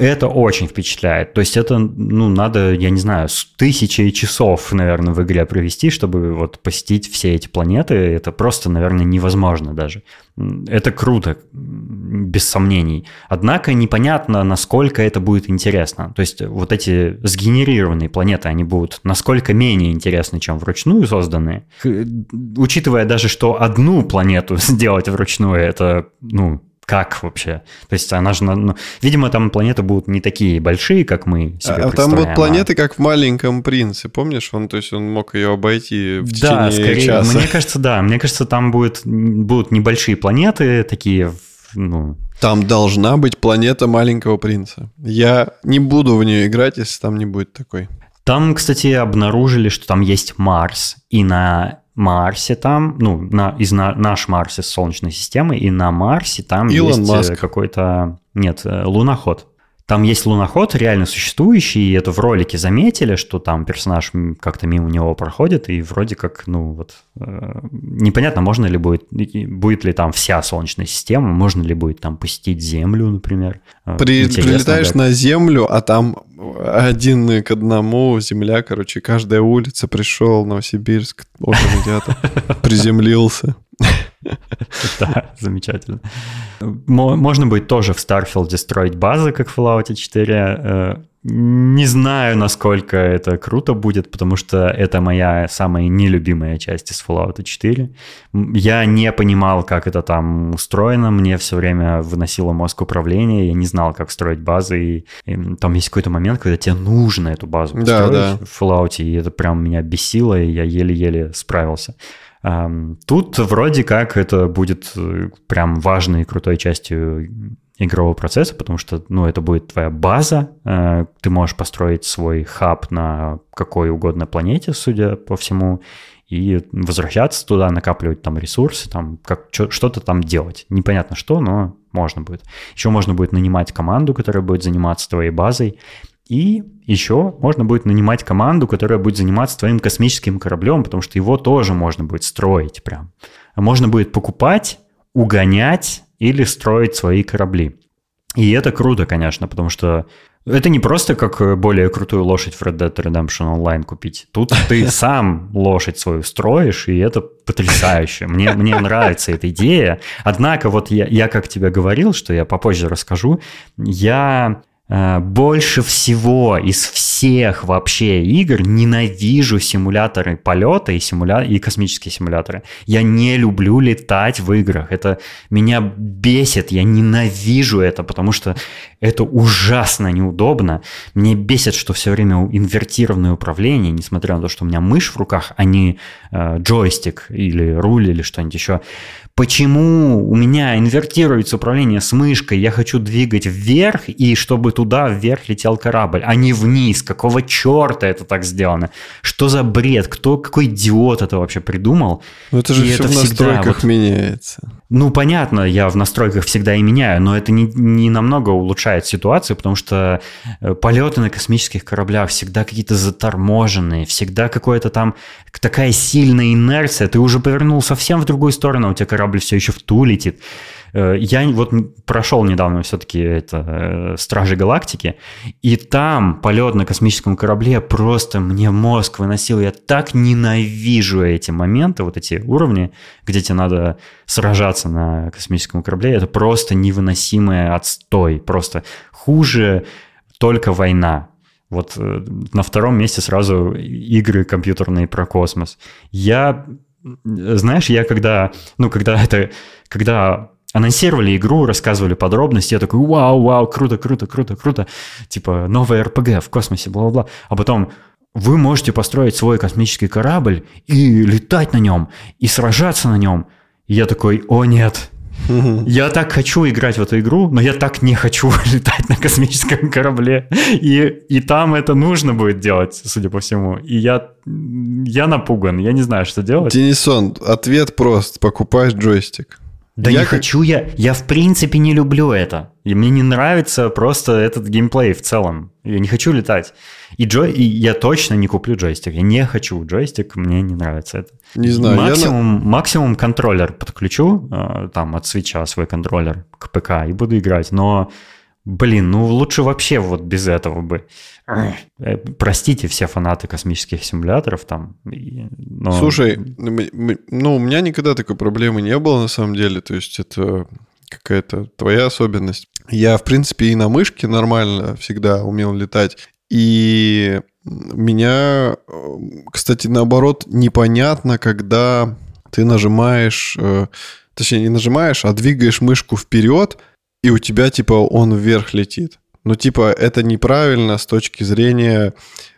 это очень впечатляет. То есть это, ну, надо, я не знаю, тысячи часов, наверное, в игре провести, чтобы вот посетить все эти планеты. Это просто, наверное, невозможно даже. Это круто, без сомнений. Однако непонятно, насколько это будет интересно. То есть вот эти сгенерированные планеты, они будут насколько менее интересны, чем вручную созданные. Учитывая даже, что одну планету сделать вручную, это, ну, как вообще? То есть она же, ну, видимо, там планеты будут не такие большие, как мы себе А там будут планеты, как в «Маленьком принце», помнишь? Он, то есть он мог ее обойти в течение да, скорее, часа. Мне кажется, да. Мне кажется, там будет, будут небольшие планеты, такие, ну... Там должна быть планета «Маленького принца». Я не буду в нее играть, если там не будет такой. Там, кстати, обнаружили, что там есть Марс, и на Марсе там, ну, на, из на, наш Марс из Солнечной системы, и на Марсе там Илон есть э, Маск. какой-то, нет, э, луноход. Там есть луноход, реально существующий, и это в ролике заметили, что там персонаж как-то мимо него проходит, и вроде как, ну вот, э, непонятно, можно ли будет, будет ли там вся Солнечная система, можно ли будет там посетить Землю, например. Э, При, прилетаешь как. на Землю, а там один к одному Земля, короче, каждая улица пришел, Новосибирск, очень где-то приземлился. Да, замечательно. Можно будет тоже в Starfield строить базы, как в Fallout 4. Э, не знаю, насколько это круто будет, потому что это моя самая нелюбимая часть из Fallout 4. Я не понимал, как это там устроено, мне все время выносило мозг управления, я не знал, как строить базы, и, и там есть какой-то момент, когда тебе нужно эту базу построить да, да. в Fallout, и это прям меня бесило, и я еле-еле справился. Тут вроде как это будет э, прям важной и крутой частью игрового процесса, потому что, ну, это будет твоя база, э, ты можешь построить свой хаб на какой угодно планете, судя по всему, и возвращаться туда, накапливать там ресурсы, там как что-то там делать. Непонятно что, но можно будет. Еще можно будет нанимать команду, которая будет заниматься твоей базой. И еще можно будет нанимать команду, которая будет заниматься твоим космическим кораблем, потому что его тоже можно будет строить прям. Можно будет покупать, угонять или строить свои корабли. И это круто, конечно, потому что это не просто как более крутую лошадь в Red Dead Redemption Online купить. Тут ты сам лошадь свою строишь, и это потрясающе. Мне, мне нравится эта идея. Однако вот я, я как тебе говорил, что я попозже расскажу, я Э, больше всего из всех вообще игр ненавижу симуляторы полета и, симуля... и космические симуляторы. Я не люблю летать в играх. Это меня бесит. Я ненавижу это, потому что это ужасно неудобно. Мне бесит, что все время инвертированное управление, несмотря на то, что у меня мышь в руках, а не э, джойстик или руль или что-нибудь еще. Почему у меня инвертируется управление с мышкой, я хочу двигать вверх, и чтобы туда вверх летел корабль, а не вниз? Какого черта это так сделано? Что за бред? Кто, какой идиот это вообще придумал? Ну это же и все это в настройках вот, меняется. Ну, понятно, я в настройках всегда и меняю, но это не, не намного улучшает ситуацию, потому что э, полеты на космических кораблях всегда какие-то заторможенные, всегда какое-то там такая сильная инерция, ты уже повернул совсем в другую сторону, у тебя корабль все еще в ту летит. Э, я вот прошел недавно все-таки это э, Стражи Галактики, и там полет на космическом корабле просто мне мозг выносил. Я так ненавижу эти моменты, вот эти уровни, где тебе надо сражаться на космическом корабле. Это просто невыносимый отстой. Просто хуже только война. Вот э, на втором месте сразу игры компьютерные про космос. Я знаешь, я когда, ну, когда это, когда анонсировали игру, рассказывали подробности, я такой, вау, вау, круто, круто, круто, круто, типа, новая РПГ в космосе, бла-бла-бла, а потом вы можете построить свой космический корабль и летать на нем, и сражаться на нем. И я такой, о нет, я так хочу играть в эту игру, но я так не хочу летать на космическом корабле. И, и там это нужно будет делать, судя по всему. И я, я напуган, я не знаю, что делать. Денисон, ответ прост. Покупаешь джойстик. Да я не как... хочу я. Я в принципе не люблю это. И мне не нравится просто этот геймплей в целом. Я не хочу летать. И, джой... и я точно не куплю джойстик. Я не хочу джойстик, мне не нравится это. Не знаю. Максимум, я... максимум контроллер подключу, э, там, от свеча свой контроллер к ПК и буду играть. Но Блин, ну лучше вообще вот без этого бы. Э, простите все фанаты космических симуляторов там. Но... Слушай, ну у меня никогда такой проблемы не было на самом деле. То есть это какая-то твоя особенность. Я, в принципе, и на мышке нормально всегда умел летать. И меня, кстати, наоборот, непонятно, когда ты нажимаешь, э, точнее, не нажимаешь, а двигаешь мышку вперед, и у тебя, типа, он вверх летит. Ну, типа, это неправильно с точки зрения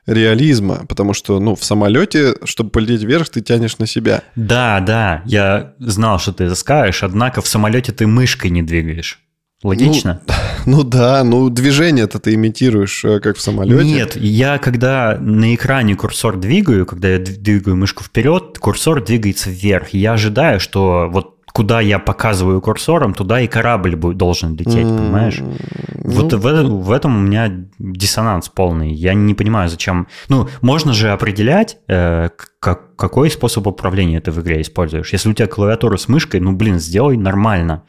реализма, потому что, ну, в самолете, чтобы полететь вверх, ты тянешь на себя. Да, да, я знал, что ты это скажешь, однако в самолете ты мышкой не двигаешь. Логично? Ну, ну да, ну движение-то ты имитируешь, э, как в самолете. Нет, я когда на экране курсор двигаю, когда я двигаю мышку вперед, курсор двигается вверх. Я ожидаю, что вот куда я показываю курсором, туда и корабль должен лететь, mm-hmm. понимаешь? Ну... Вот в, в этом у меня диссонанс полный. Я не понимаю, зачем... Ну, можно же определять, э, как, какой способ управления ты в игре используешь. Если у тебя клавиатура с мышкой, ну, блин, сделай нормально.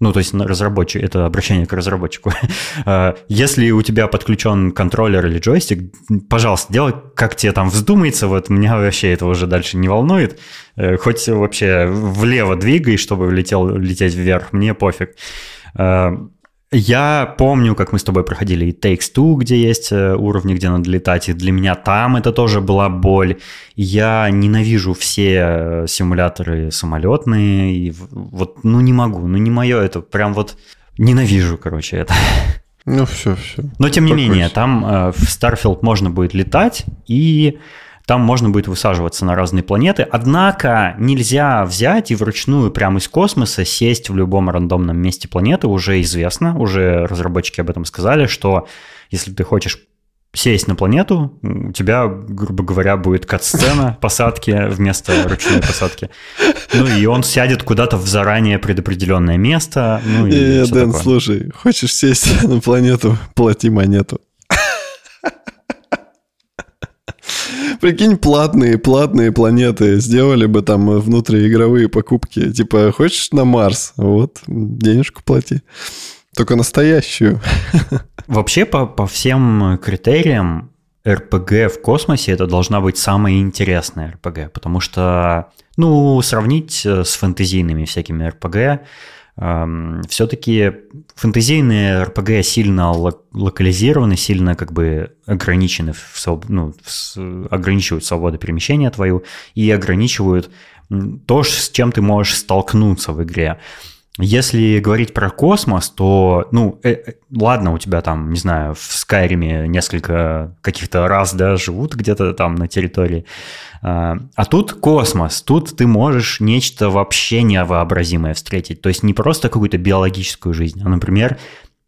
Ну, то есть разработчик, это обращение к разработчику. А, если у тебя подключен контроллер или джойстик, пожалуйста, делай, как тебе там вздумается. Вот меня вообще это уже дальше не волнует. Э, хоть вообще влево двигай, чтобы летел, лететь вверх, мне пофиг. Я помню, как мы с тобой проходили и Takes Two, где есть э, уровни, где надо летать, и для меня там это тоже была боль. Я ненавижу все э, симуляторы самолетные, и вот, ну не могу, ну не мое это, прям вот ненавижу, короче, это. Ну все, все. Но тем не менее, там э, в Starfield можно будет летать, и там можно будет высаживаться на разные планеты. Однако нельзя взять и вручную прямо из космоса сесть в любом рандомном месте планеты. Уже известно, уже разработчики об этом сказали, что если ты хочешь сесть на планету, у тебя, грубо говоря, будет кат-сцена посадки вместо ручной посадки. Ну и он сядет куда-то в заранее предопределенное место. Ну и э, Дэн, такое. слушай, хочешь сесть на планету, плати монету. Прикинь, платные, платные планеты сделали бы там внутриигровые покупки. Типа, хочешь на Марс? Вот, денежку плати. Только настоящую. Вообще, по, по всем критериям, РПГ в космосе это должна быть самая интересная РПГ, потому что, ну, сравнить с фэнтезийными всякими РПГ, все-таки фэнтезийные РПГ сильно локализированы, сильно как бы ограничены, в, ну, в, ограничивают свободу перемещения твою и ограничивают то, с чем ты можешь столкнуться в игре. Если говорить про космос, то, ну, э, э, ладно, у тебя там, не знаю, в Скайриме несколько каких-то раз, да, живут где-то там на территории, а, а тут космос, тут ты можешь нечто вообще невообразимое встретить. То есть не просто какую-то биологическую жизнь, а, например,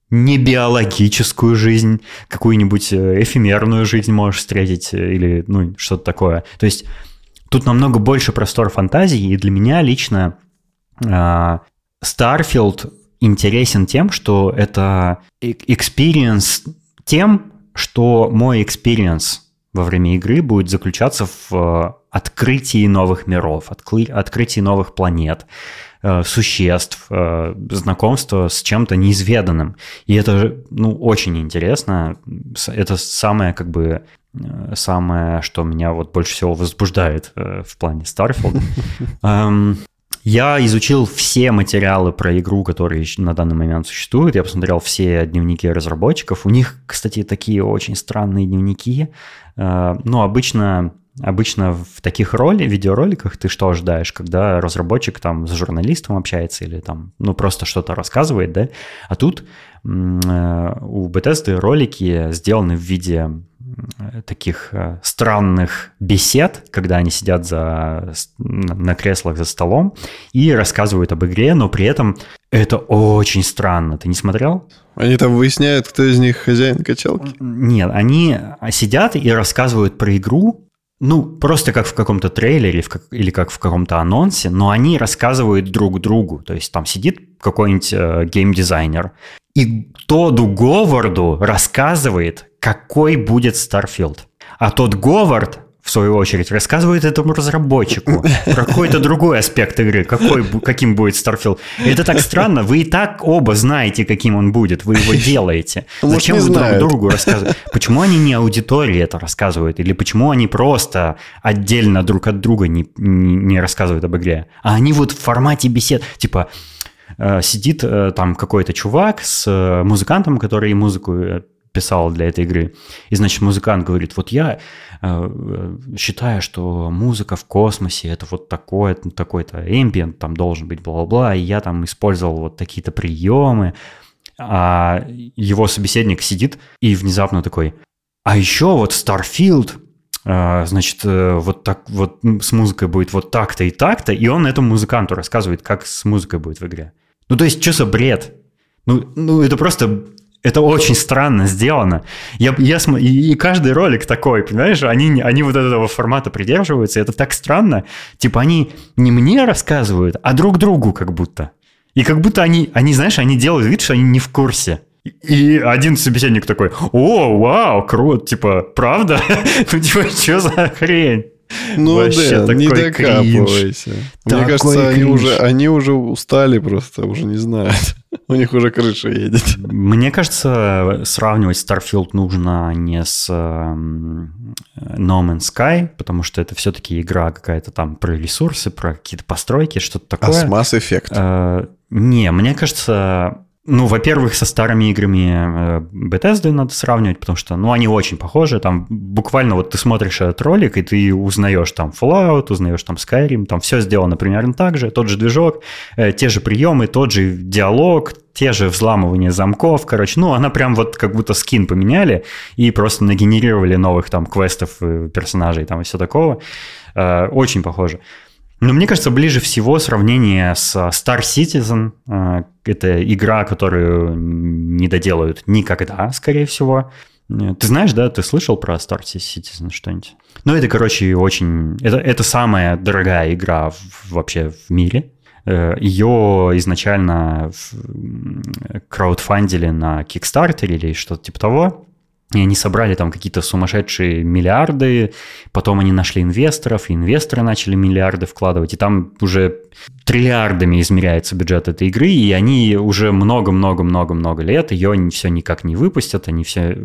не биологическую жизнь, какую-нибудь э, эфемерную жизнь можешь встретить э, или ну, что-то такое. То есть тут намного больше простор фантазии, и для меня лично а, Starfield интересен тем, что это experience тем, что мой experience во время игры будет заключаться в э, открытии новых миров, открытии новых планет, э, существ, э, знакомства с чем-то неизведанным. И это ну, очень интересно. Это самое как бы самое, что меня вот больше всего возбуждает в плане Starfield. Я изучил все материалы про игру, которые на данный момент существуют. Я посмотрел все дневники разработчиков. У них, кстати, такие очень странные дневники. Э, ну, обычно обычно в таких роли, видеороликах ты что ожидаешь, когда разработчик там с журналистом общается или там, ну, просто что-то рассказывает, да? А тут э, у Bethesda ролики сделаны в виде таких э, странных бесед, когда они сидят за, на креслах за столом и рассказывают об игре, но при этом это очень странно. Ты не смотрел? Они там выясняют, кто из них хозяин качалки? Нет, они сидят и рассказывают про игру, ну, просто как в каком-то трейлере или как в каком-то анонсе, но они рассказывают друг другу. То есть там сидит какой-нибудь э, геймдизайнер, и Тоду Говарду рассказывает, какой будет Starfield. А тот Говард, в свою очередь, рассказывает этому разработчику про какой-то другой аспект игры, какой, каким будет Starfield. Это так странно, вы и так оба знаете, каким он будет, вы его делаете. Зачем вы друг другу рассказываете? Почему они не аудитории это рассказывают? Или почему они просто отдельно друг от друга не, не, не рассказывают об игре? А они вот в формате бесед, типа, э, сидит э, там какой-то чувак с э, музыкантом, который музыку писал для этой игры. И, значит, музыкант говорит, вот я э, считаю, что музыка в космосе это вот такое, такой-то ambient там должен быть, бла-бла-бла, и я там использовал вот такие-то приемы. А его собеседник сидит и внезапно такой, а еще вот Starfield, э, значит, э, вот так вот с музыкой будет вот так-то и так-то, и он этому музыканту рассказывает, как с музыкой будет в игре. Ну, то есть, что за бред? Ну, ну, это просто это очень странно сделано. Я, я см... и, каждый ролик такой, понимаешь, они, они вот этого формата придерживаются, и это так странно. Типа они не мне рассказывают, а друг другу как будто. И как будто они, они, знаешь, они делают вид, что они не в курсе. И один собеседник такой, о, вау, круто, типа, правда? Ну, типа, что за хрень? Ну Вообще да, не докапывайся. Кринж. Мне такой кажется, они уже, они уже устали просто, уже не знают. У них уже крыша едет. Мне кажется, сравнивать Starfield нужно не с No Man's Sky, потому что это все-таки игра какая-то там про ресурсы, про какие-то постройки, что-то такое. А с Mass Effect? Э, не, мне кажется, ну, во-первых, со старыми играми э, Bethesda надо сравнивать, потому что, ну, они очень похожи. Там буквально вот ты смотришь этот ролик, и ты узнаешь там Fallout, узнаешь там Skyrim, там все сделано примерно так же, тот же движок, э, те же приемы, тот же диалог, те же взламывания замков, короче, ну, она прям вот как будто скин поменяли и просто нагенерировали новых там квестов, э, персонажей там и все такого. Очень похоже. Но мне кажется, ближе всего сравнение с Star Citizen. Э, это игра, которую не доделают никогда, скорее всего. Э, ты знаешь, да, ты слышал про Star Citizen что-нибудь? Ну, это, короче, очень... Это, это самая дорогая игра в, вообще в мире. Э, Ее изначально краудфандили на Kickstarter или что-то типа того. И они собрали там какие-то сумасшедшие миллиарды, потом они нашли инвесторов, и инвесторы начали миллиарды вкладывать, и там уже триллиардами измеряется бюджет этой игры, и они уже много-много-много-много лет ее все никак не выпустят, они все,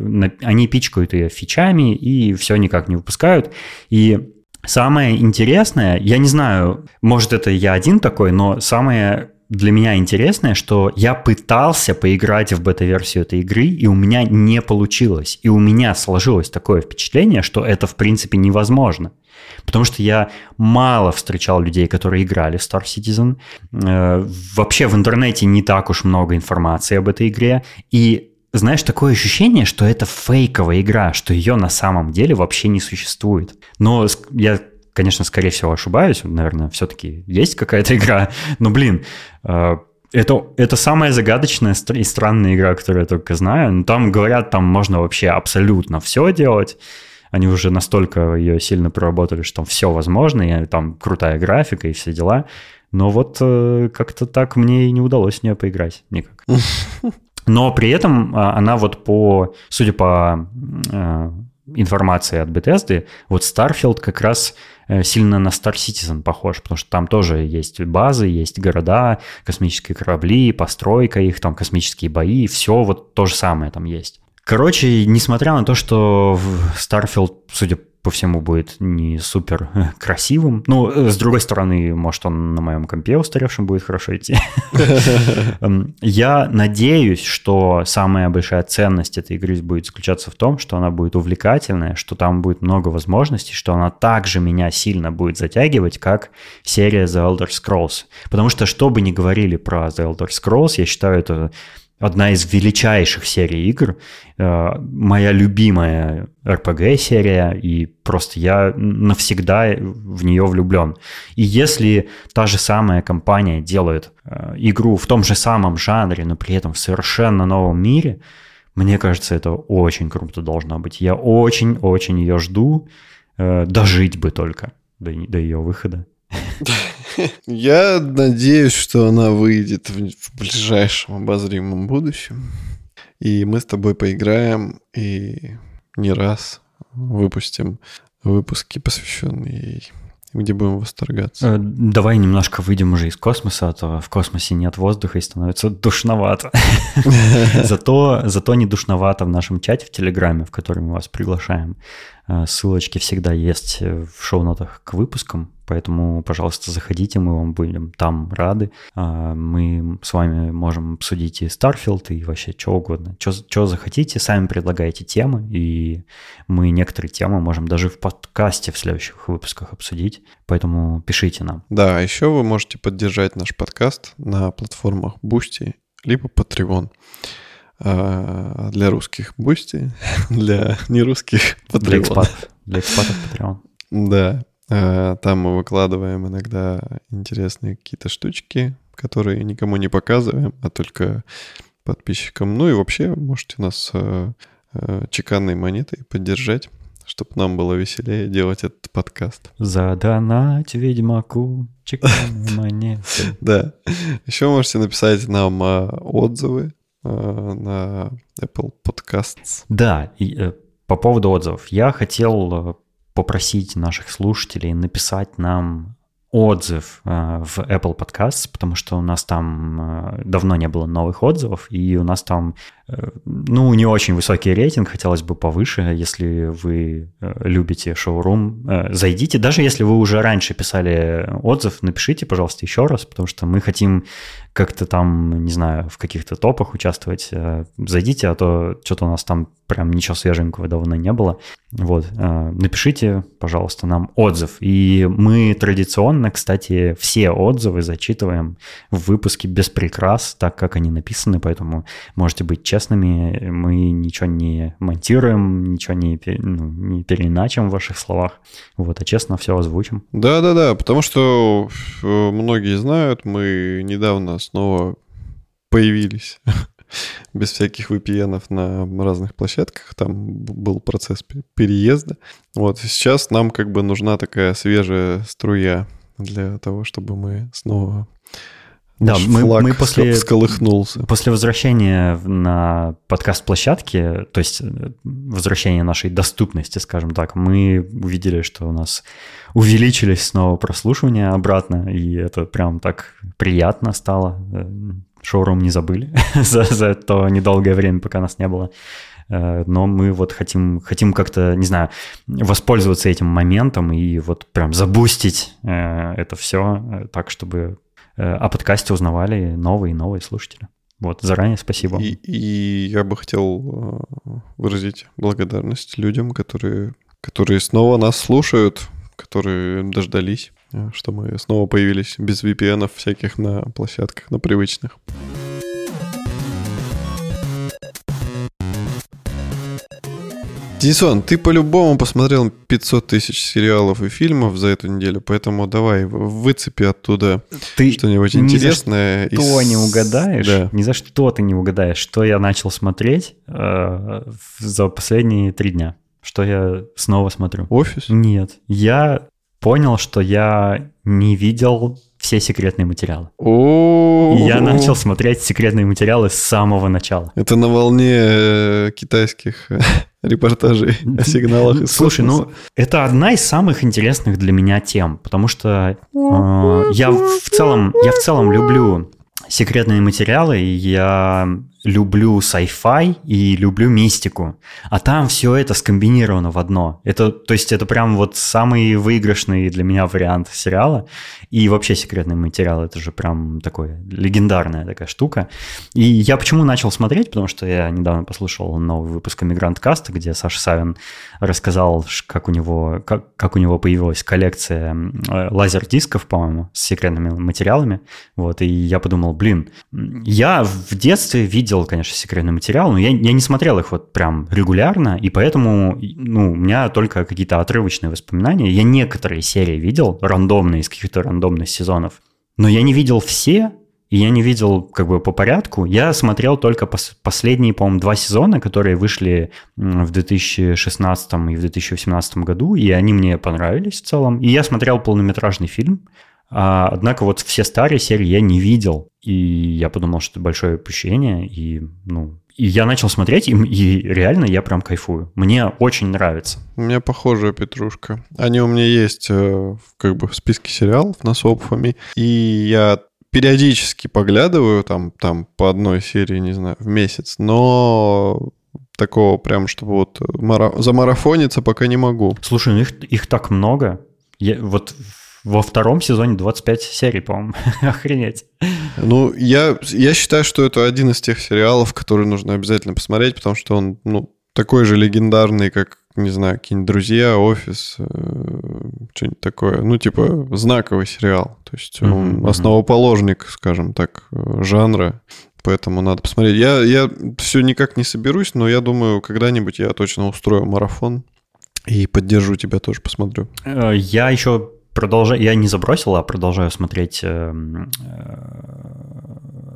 они пичкают ее фичами и все никак не выпускают. И самое интересное, я не знаю, может это я один такой, но самое для меня интересное, что я пытался поиграть в бета-версию этой игры, и у меня не получилось. И у меня сложилось такое впечатление, что это в принципе невозможно. Потому что я мало встречал людей, которые играли в Star Citizen. Э, вообще в интернете не так уж много информации об этой игре. И знаешь, такое ощущение, что это фейковая игра, что ее на самом деле вообще не существует. Но я конечно, скорее всего, ошибаюсь, наверное, все-таки есть какая-то игра, но, блин, э, это, это самая загадочная и странная игра, которую я только знаю. Но там говорят, там можно вообще абсолютно все делать. Они уже настолько ее сильно проработали, что там все возможно, и там крутая графика и все дела. Но вот э, как-то так мне и не удалось в нее поиграть никак. Но при этом а, она вот по, судя по э, информации от Bethesda, вот Starfield как раз Э, сильно на Star Citizen похож, потому что там тоже есть базы, есть города, космические корабли, постройка их, там космические бои, все вот то же самое там есть. Короче, несмотря на то, что Starfield, судя по всему будет не супер красивым. Ну, э, с другой стороны, может, он на моем компе устаревшем будет хорошо идти. Эм, я надеюсь, что самая большая ценность этой игры будет заключаться в том, что она будет увлекательная, что там будет много возможностей, что она также меня сильно будет затягивать, как серия The Elder Scrolls. Потому что, что бы ни говорили про The Elder Scrolls, я считаю, это одна из величайших серий игр, э, моя любимая RPG-серия, и просто я навсегда в нее влюблен. И если та же самая компания делает э, игру в том же самом жанре, но при этом в совершенно новом мире, мне кажется, это очень круто должно быть. Я очень-очень ее жду, э, дожить бы только до, до ее выхода. Я надеюсь, что она выйдет в, ближайшем обозримом будущем. И мы с тобой поиграем и не раз выпустим выпуски, посвященные ей где будем восторгаться. Э, давай немножко выйдем уже из космоса, а то в космосе нет воздуха и становится душновато. Зато, зато не душновато в нашем чате в Телеграме, в который мы вас приглашаем. Э, ссылочки всегда есть в шоу-нотах к выпускам. Поэтому, пожалуйста, заходите, мы вам будем там рады. А, мы с вами можем обсудить и Starfield, и вообще что угодно. Что захотите, сами предлагайте темы, и мы некоторые темы можем даже в подкасте в следующих выпусках обсудить. Поэтому пишите нам. Да, а еще вы можете поддержать наш подкаст на платформах Boosty либо Patreon а, для русских Boosty, для нерусских Patreon. Для экспатов, для экспатов Patreon. Да, там мы выкладываем иногда интересные какие-то штучки, которые никому не показываем, а только подписчикам. Ну и вообще можете нас э, э, чеканной монетой поддержать, чтобы нам было веселее делать этот подкаст. Задонать ведьмаку чеканной монеты. Да. Еще можете написать нам отзывы на Apple Podcasts. Да, по поводу отзывов. Я хотел попросить наших слушателей написать нам отзыв э, в Apple Podcasts, потому что у нас там э, давно не было новых отзывов, и у нас там, ну, не очень высокий рейтинг, хотелось бы повыше, если вы любите шоурум, зайдите, даже если вы уже раньше писали отзыв, напишите, пожалуйста, еще раз, потому что мы хотим как-то там, не знаю, в каких-то топах участвовать, зайдите, а то что-то у нас там прям ничего свеженького давно не было. Вот, напишите, пожалуйста, нам отзыв. И мы традиционно, кстати, все отзывы зачитываем в выпуске без прикрас, так как они написаны, поэтому можете быть честными, мы ничего не монтируем, ничего не, ну, не переиначим в ваших словах, вот, а честно все озвучим. Да-да-да, потому что э, многие знают, мы недавно снова появились без всяких VPN на разных площадках. Там был процесс переезда. Вот сейчас нам как бы нужна такая свежая струя для того, чтобы мы снова да, мы, мы после, всколыхнулся. после возвращения на подкаст-площадке, то есть э, возвращения нашей доступности, скажем так, мы увидели, что у нас увеличились снова прослушивания обратно, и это прям так приятно стало. Э, шоурум не забыли за, за то недолгое время, пока нас не было. Э, но мы вот хотим, хотим как-то, не знаю, воспользоваться этим моментом и вот прям забустить это все так, чтобы о подкасте узнавали новые и новые слушатели. Вот, заранее спасибо. И, и я бы хотел выразить благодарность людям, которые, которые снова нас слушают, которые дождались, что мы снова появились без VPN всяких на площадках, на привычных. Денисон, ты по-любому посмотрел 500 тысяч сериалов и фильмов за эту неделю, поэтому давай выцепи оттуда ты что-нибудь интересное. Ни за что из... не угадаешь, да. ни за что ты не угадаешь, что я начал смотреть э, за последние три дня. Что я снова смотрю. Офис? Нет. Я понял, что я не видел все секретные материалы. И я начал смотреть секретные материалы с самого начала. Это на волне э, китайских э, репортажей о сигналах из Слушай, ну это одна из самых интересных для меня тем, потому что э, я в целом я в целом люблю секретные материалы, я люблю sci-fi и люблю мистику. А там все это скомбинировано в одно. Это, то есть это прям вот самый выигрышный для меня вариант сериала. И вообще секретный материал это же прям такое легендарная такая штука. И я почему начал смотреть, потому что я недавно послушал новый выпуск Мигрант Каста, где Саша Савин рассказал, как у него, как, как у него появилась коллекция э, лазер-дисков, по-моему, с секретными материалами. Вот, и я подумал, блин, я в детстве видел, конечно, секретный материал, но я, я не смотрел их вот прям регулярно, и поэтому ну, у меня только какие-то отрывочные воспоминания. Я некоторые серии видел, рандомные, из каких-то рандомных сезонов, но я не видел все, и я не видел как бы по порядку. Я смотрел только пос- последние, по-моему, два сезона, которые вышли в 2016 и в 2018 году, и они мне понравились в целом. И я смотрел полнометражный фильм, а, однако вот все старые серии я не видел, и я подумал, что это большое упущение, и, ну, и я начал смотреть, и, и реально я прям кайфую. Мне очень нравится. У меня похожая петрушка. Они у меня есть э, как бы в списке сериалов на Сопфами, и я периодически поглядываю там, там по одной серии, не знаю, в месяц, но такого прям, чтобы вот мара... замарафониться пока не могу. Слушай, ну их, их так много. Я, вот во втором сезоне 25 серий, по-моему. Охренеть. Ну, я, я считаю, что это один из тех сериалов, которые нужно обязательно посмотреть, потому что он, ну, такой же легендарный, как, не знаю, какие-нибудь «Друзья», «Офис», э, что-нибудь такое. Ну, типа, знаковый сериал. То есть он mm-hmm. основоположник, скажем так, жанра. Поэтому надо посмотреть. Я, я все никак не соберусь, но я думаю, когда-нибудь я точно устрою марафон и поддержу тебя тоже, посмотрю. Э, я еще продолжаю, я не забросил, а продолжаю смотреть э,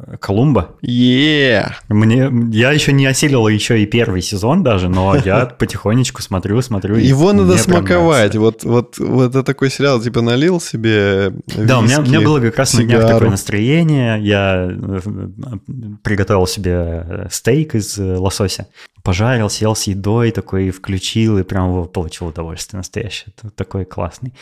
э, Колумба. Yeah. Мне, я еще не осилил еще и первый сезон даже, но я потихонечку смотрю, смотрю. Его надо смаковать. Вот, вот, вот это такой сериал, типа налил себе Да, у меня, у меня было как раз на днях такое настроение. Я э, приготовил себе стейк из лосося пожарил, съел с едой, такой включил и прям получил удовольствие настоящее. Такой классный.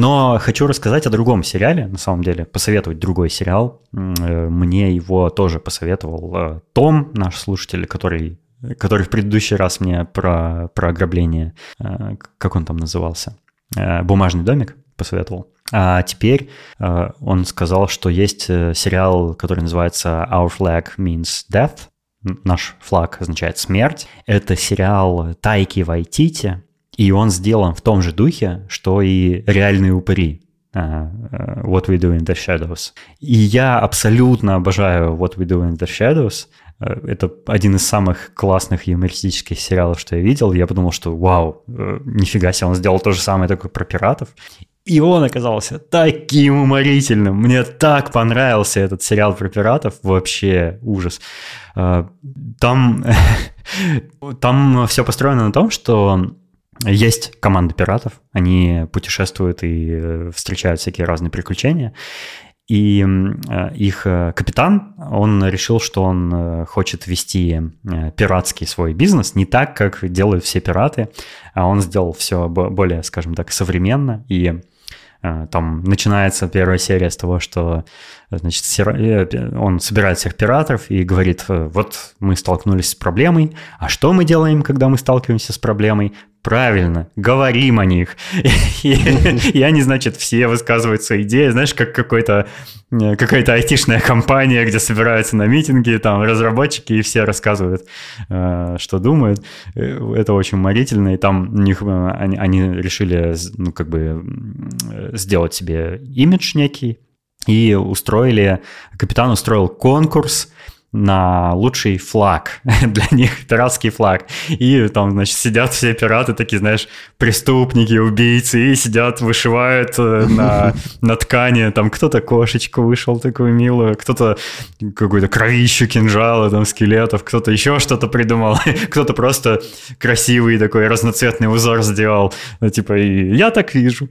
Но хочу рассказать о другом сериале, на самом деле, посоветовать другой сериал. Э, мне его тоже посоветовал э, Том, наш слушатель, который, который в предыдущий раз мне про, про ограбление, э, как он там назывался, «Бумажный домик» посоветовал. А теперь он сказал, что есть сериал, который называется «Our Flag Means Death», наш флаг означает смерть. Это сериал Тайки Вайтити, и он сделан в том же духе, что и реальные упыри. Uh, What We Do in the Shadows. И я абсолютно обожаю What We Do in the Shadows. Uh, это один из самых классных юмористических сериалов, что я видел. Я подумал, что вау, uh, нифига себе, он сделал то же самое такое про пиратов. И он оказался таким уморительным. Мне так понравился этот сериал про пиратов. Вообще ужас. Там, там все построено на том, что есть команда пиратов, они путешествуют и э, встречают всякие разные приключения. И э, их э, капитан, он решил, что он хочет вести пиратский свой бизнес не так, как делают все пираты, а он сделал все более, скажем так, современно. И там начинается первая серия с того, что значит, он собирает всех пиратов и говорит, вот мы столкнулись с проблемой, а что мы делаем, когда мы сталкиваемся с проблемой? Правильно, говорим о них. И, они, значит, все высказывают свои идеи. Знаешь, как какой-то, э, какая-то айтишная компания, где собираются на митинги, там разработчики, и все рассказывают, э, что думают. Э, это очень уморительно. И там у них, они, они решили, ну, как бы, сделать себе имидж некий. И устроили, капитан устроил конкурс, на лучший флаг для них, пиратский флаг. И там, значит, сидят все пираты, такие, знаешь, преступники, убийцы, и сидят, вышивают э, на, на ткани. Там кто-то кошечку вышел такую милую, кто-то какую-то кровищу кинжала, там, скелетов, кто-то еще что-то придумал, кто-то просто красивый такой разноцветный узор сделал. Ну, типа, и я так вижу.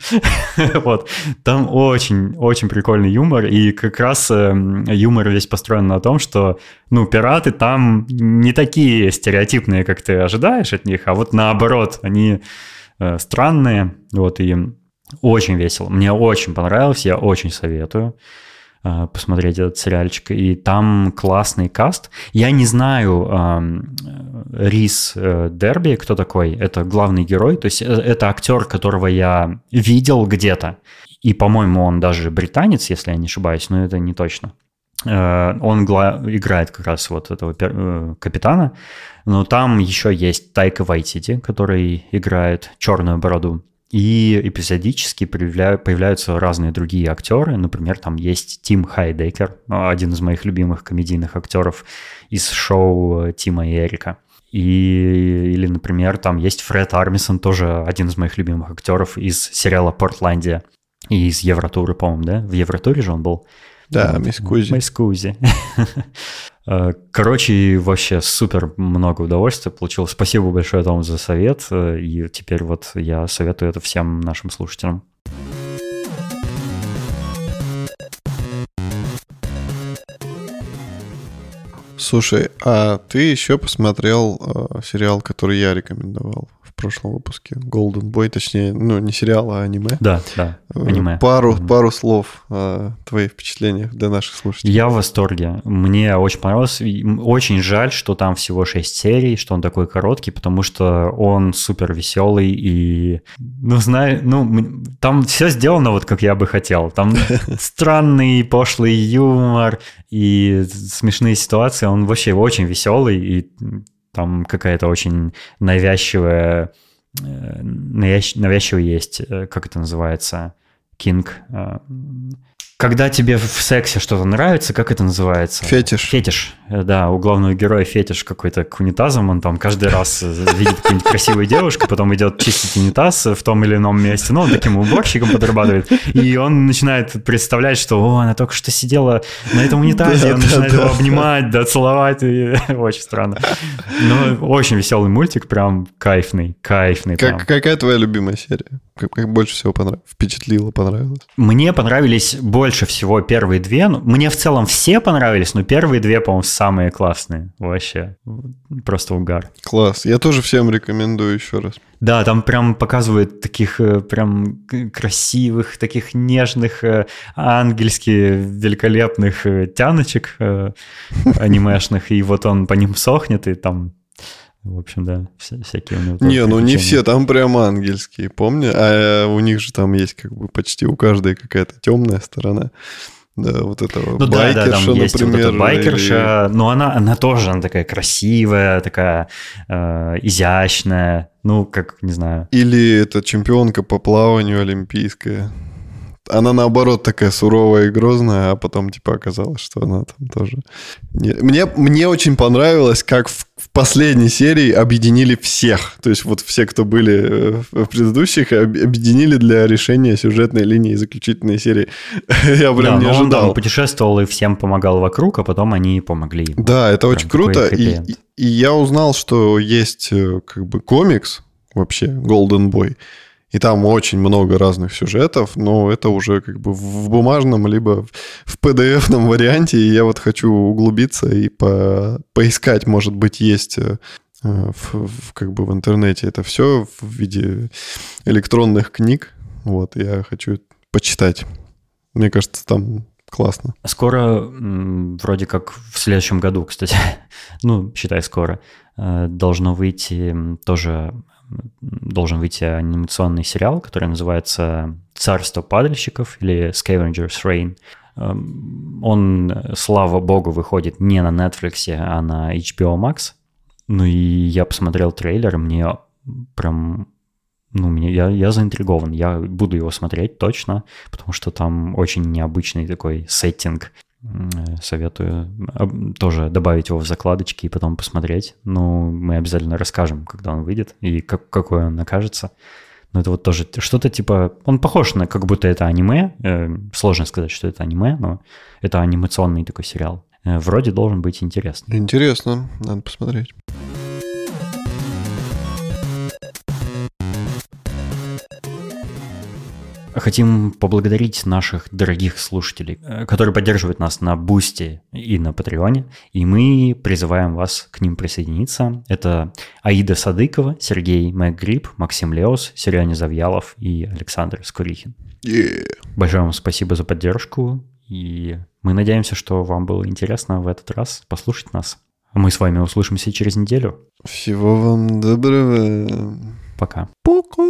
вот. Там очень-очень прикольный юмор, и как раз э, юмор весь построен на том, что ну, пираты там не такие стереотипные, как ты ожидаешь от них, а вот наоборот, они э, странные, вот, и очень весело. Мне очень понравилось, я очень советую э, посмотреть этот сериальчик. И там классный каст. Я не знаю э, Рис э, Дерби, кто такой. Это главный герой. То есть э, это актер, которого я видел где-то. И, по-моему, он даже британец, если я не ошибаюсь, но это не точно. Э, он играет как раз вот этого э, капитана. Но там еще есть Тайка Вайтити, который играет черную бороду. И эпизодически появляются разные другие актеры. Например, там есть Тим Хайдекер, один из моих любимых комедийных актеров из шоу Тима и Эрика. И, или, например, там есть Фред Армисон, тоже один из моих любимых актеров из сериала «Портландия» и из Евротуры, по-моему, да? В Евротуре же он был. Да, вот. Мисс Кузи. Мисс Кузи. Э, короче, вообще супер много удовольствия получил. Спасибо большое Тому за совет. Э, и теперь вот я советую это всем нашим слушателям. Слушай, а ты еще посмотрел э, сериал, который я рекомендовал? Прошлом выпуске. Golden Boy, точнее, ну, не сериал, а аниме. Да, да, э, аниме. Пару, mm-hmm. пару слов о твоих впечатлениях для наших слушателей. Я в восторге. Мне очень понравилось. Очень жаль, что там всего 6 серий, что он такой короткий, потому что он супер веселый и, ну, знаю, ну, там все сделано вот как я бы хотел. Там странный, пошлый юмор и смешные ситуации. Он вообще очень веселый и там какая-то очень навязчивая, э, навязчивая есть, э, как это называется, кинг, когда тебе в сексе что-то нравится, как это называется? Фетиш. Фетиш, да, у главного героя фетиш какой-то к унитазам, он там каждый раз видит какую-нибудь красивую девушку, потом идет чистить унитаз в том или ином месте, ну, он таким уборщиком подрабатывает, и он начинает представлять, что, о, она только что сидела на этом унитазе, и он начинает его обнимать, да, целовать, и очень странно. Но очень веселый мультик, прям кайфный, кайфный. Как, какая твоя любимая серия? Как, как больше всего понравилось? Впечатлило, понравилось? Мне понравились больше всего первые две. Ну, мне в целом все понравились, но первые две, по-моему, самые классные. Вообще. Просто угар. Класс. Я тоже всем рекомендую еще раз. Да, там прям показывают таких э, прям красивых, таких нежных, э, ангельски великолепных э, тяночек анимешных, и вот он по ним сохнет, и там в общем, да, вся, всякие у него. Не, ну не все, там прямо ангельские, помни. А у них же там есть как бы почти у каждой какая-то темная сторона. Да, вот этого ну, байкерша, да, да, там есть например. Вот эта байкерша, или... но она, она тоже она такая красивая, такая э, изящная, ну, как, не знаю. Или это чемпионка по плаванию олимпийская она наоборот такая суровая и грозная, а потом типа оказалось, что она там тоже... Мне, мне очень понравилось, как в, в последней серии объединили всех. То есть вот все, кто были э, в предыдущих, объединили для решения сюжетной линии заключительной серии. Я прям да, не ожидал. Он там путешествовал и всем помогал вокруг, а потом они помогли ему. Да, это прям очень круто. И, и я узнал, что есть э, как бы комикс вообще, Golden Boy, и там очень много разных сюжетов, но это уже как бы в бумажном, либо в PDF-ном варианте. И я вот хочу углубиться и по поискать, может быть, есть э, в, в, как бы в интернете это все в виде электронных книг. Вот, я хочу почитать. Мне кажется, там классно. Скоро, вроде как в следующем году, кстати, ну, считай скоро, э, должно выйти тоже должен выйти анимационный сериал, который называется «Царство падальщиков» или «Scavenger's Reign». Эм, он, слава богу, выходит не на Netflix, а на HBO Max. Ну и я посмотрел трейлер, мне прям ну, мне, я, я заинтригован, я буду его смотреть точно, потому что там очень необычный такой сеттинг. Советую тоже добавить его в закладочки и потом посмотреть. Ну, мы обязательно расскажем, когда он выйдет и как, какой он окажется. Но это вот тоже что-то типа... Он похож на как будто это аниме. Э, сложно сказать, что это аниме, но это анимационный такой сериал. Э, вроде должен быть интересный. Интересно, надо посмотреть. Хотим поблагодарить наших дорогих слушателей, э, которые поддерживают нас на Boosty и на Patreon е, и мы призываем вас к ним присоединиться. Это Аида Садыкова, Сергей Мэггрип, Максим Леос, Сереня Завьялов и Александр Скурихин. Yeah. Большое вам спасибо за поддержку, и мы надеемся, что вам было интересно в этот раз послушать нас. Мы с вами услышимся через неделю. Всего вам доброго. Пока. Пока.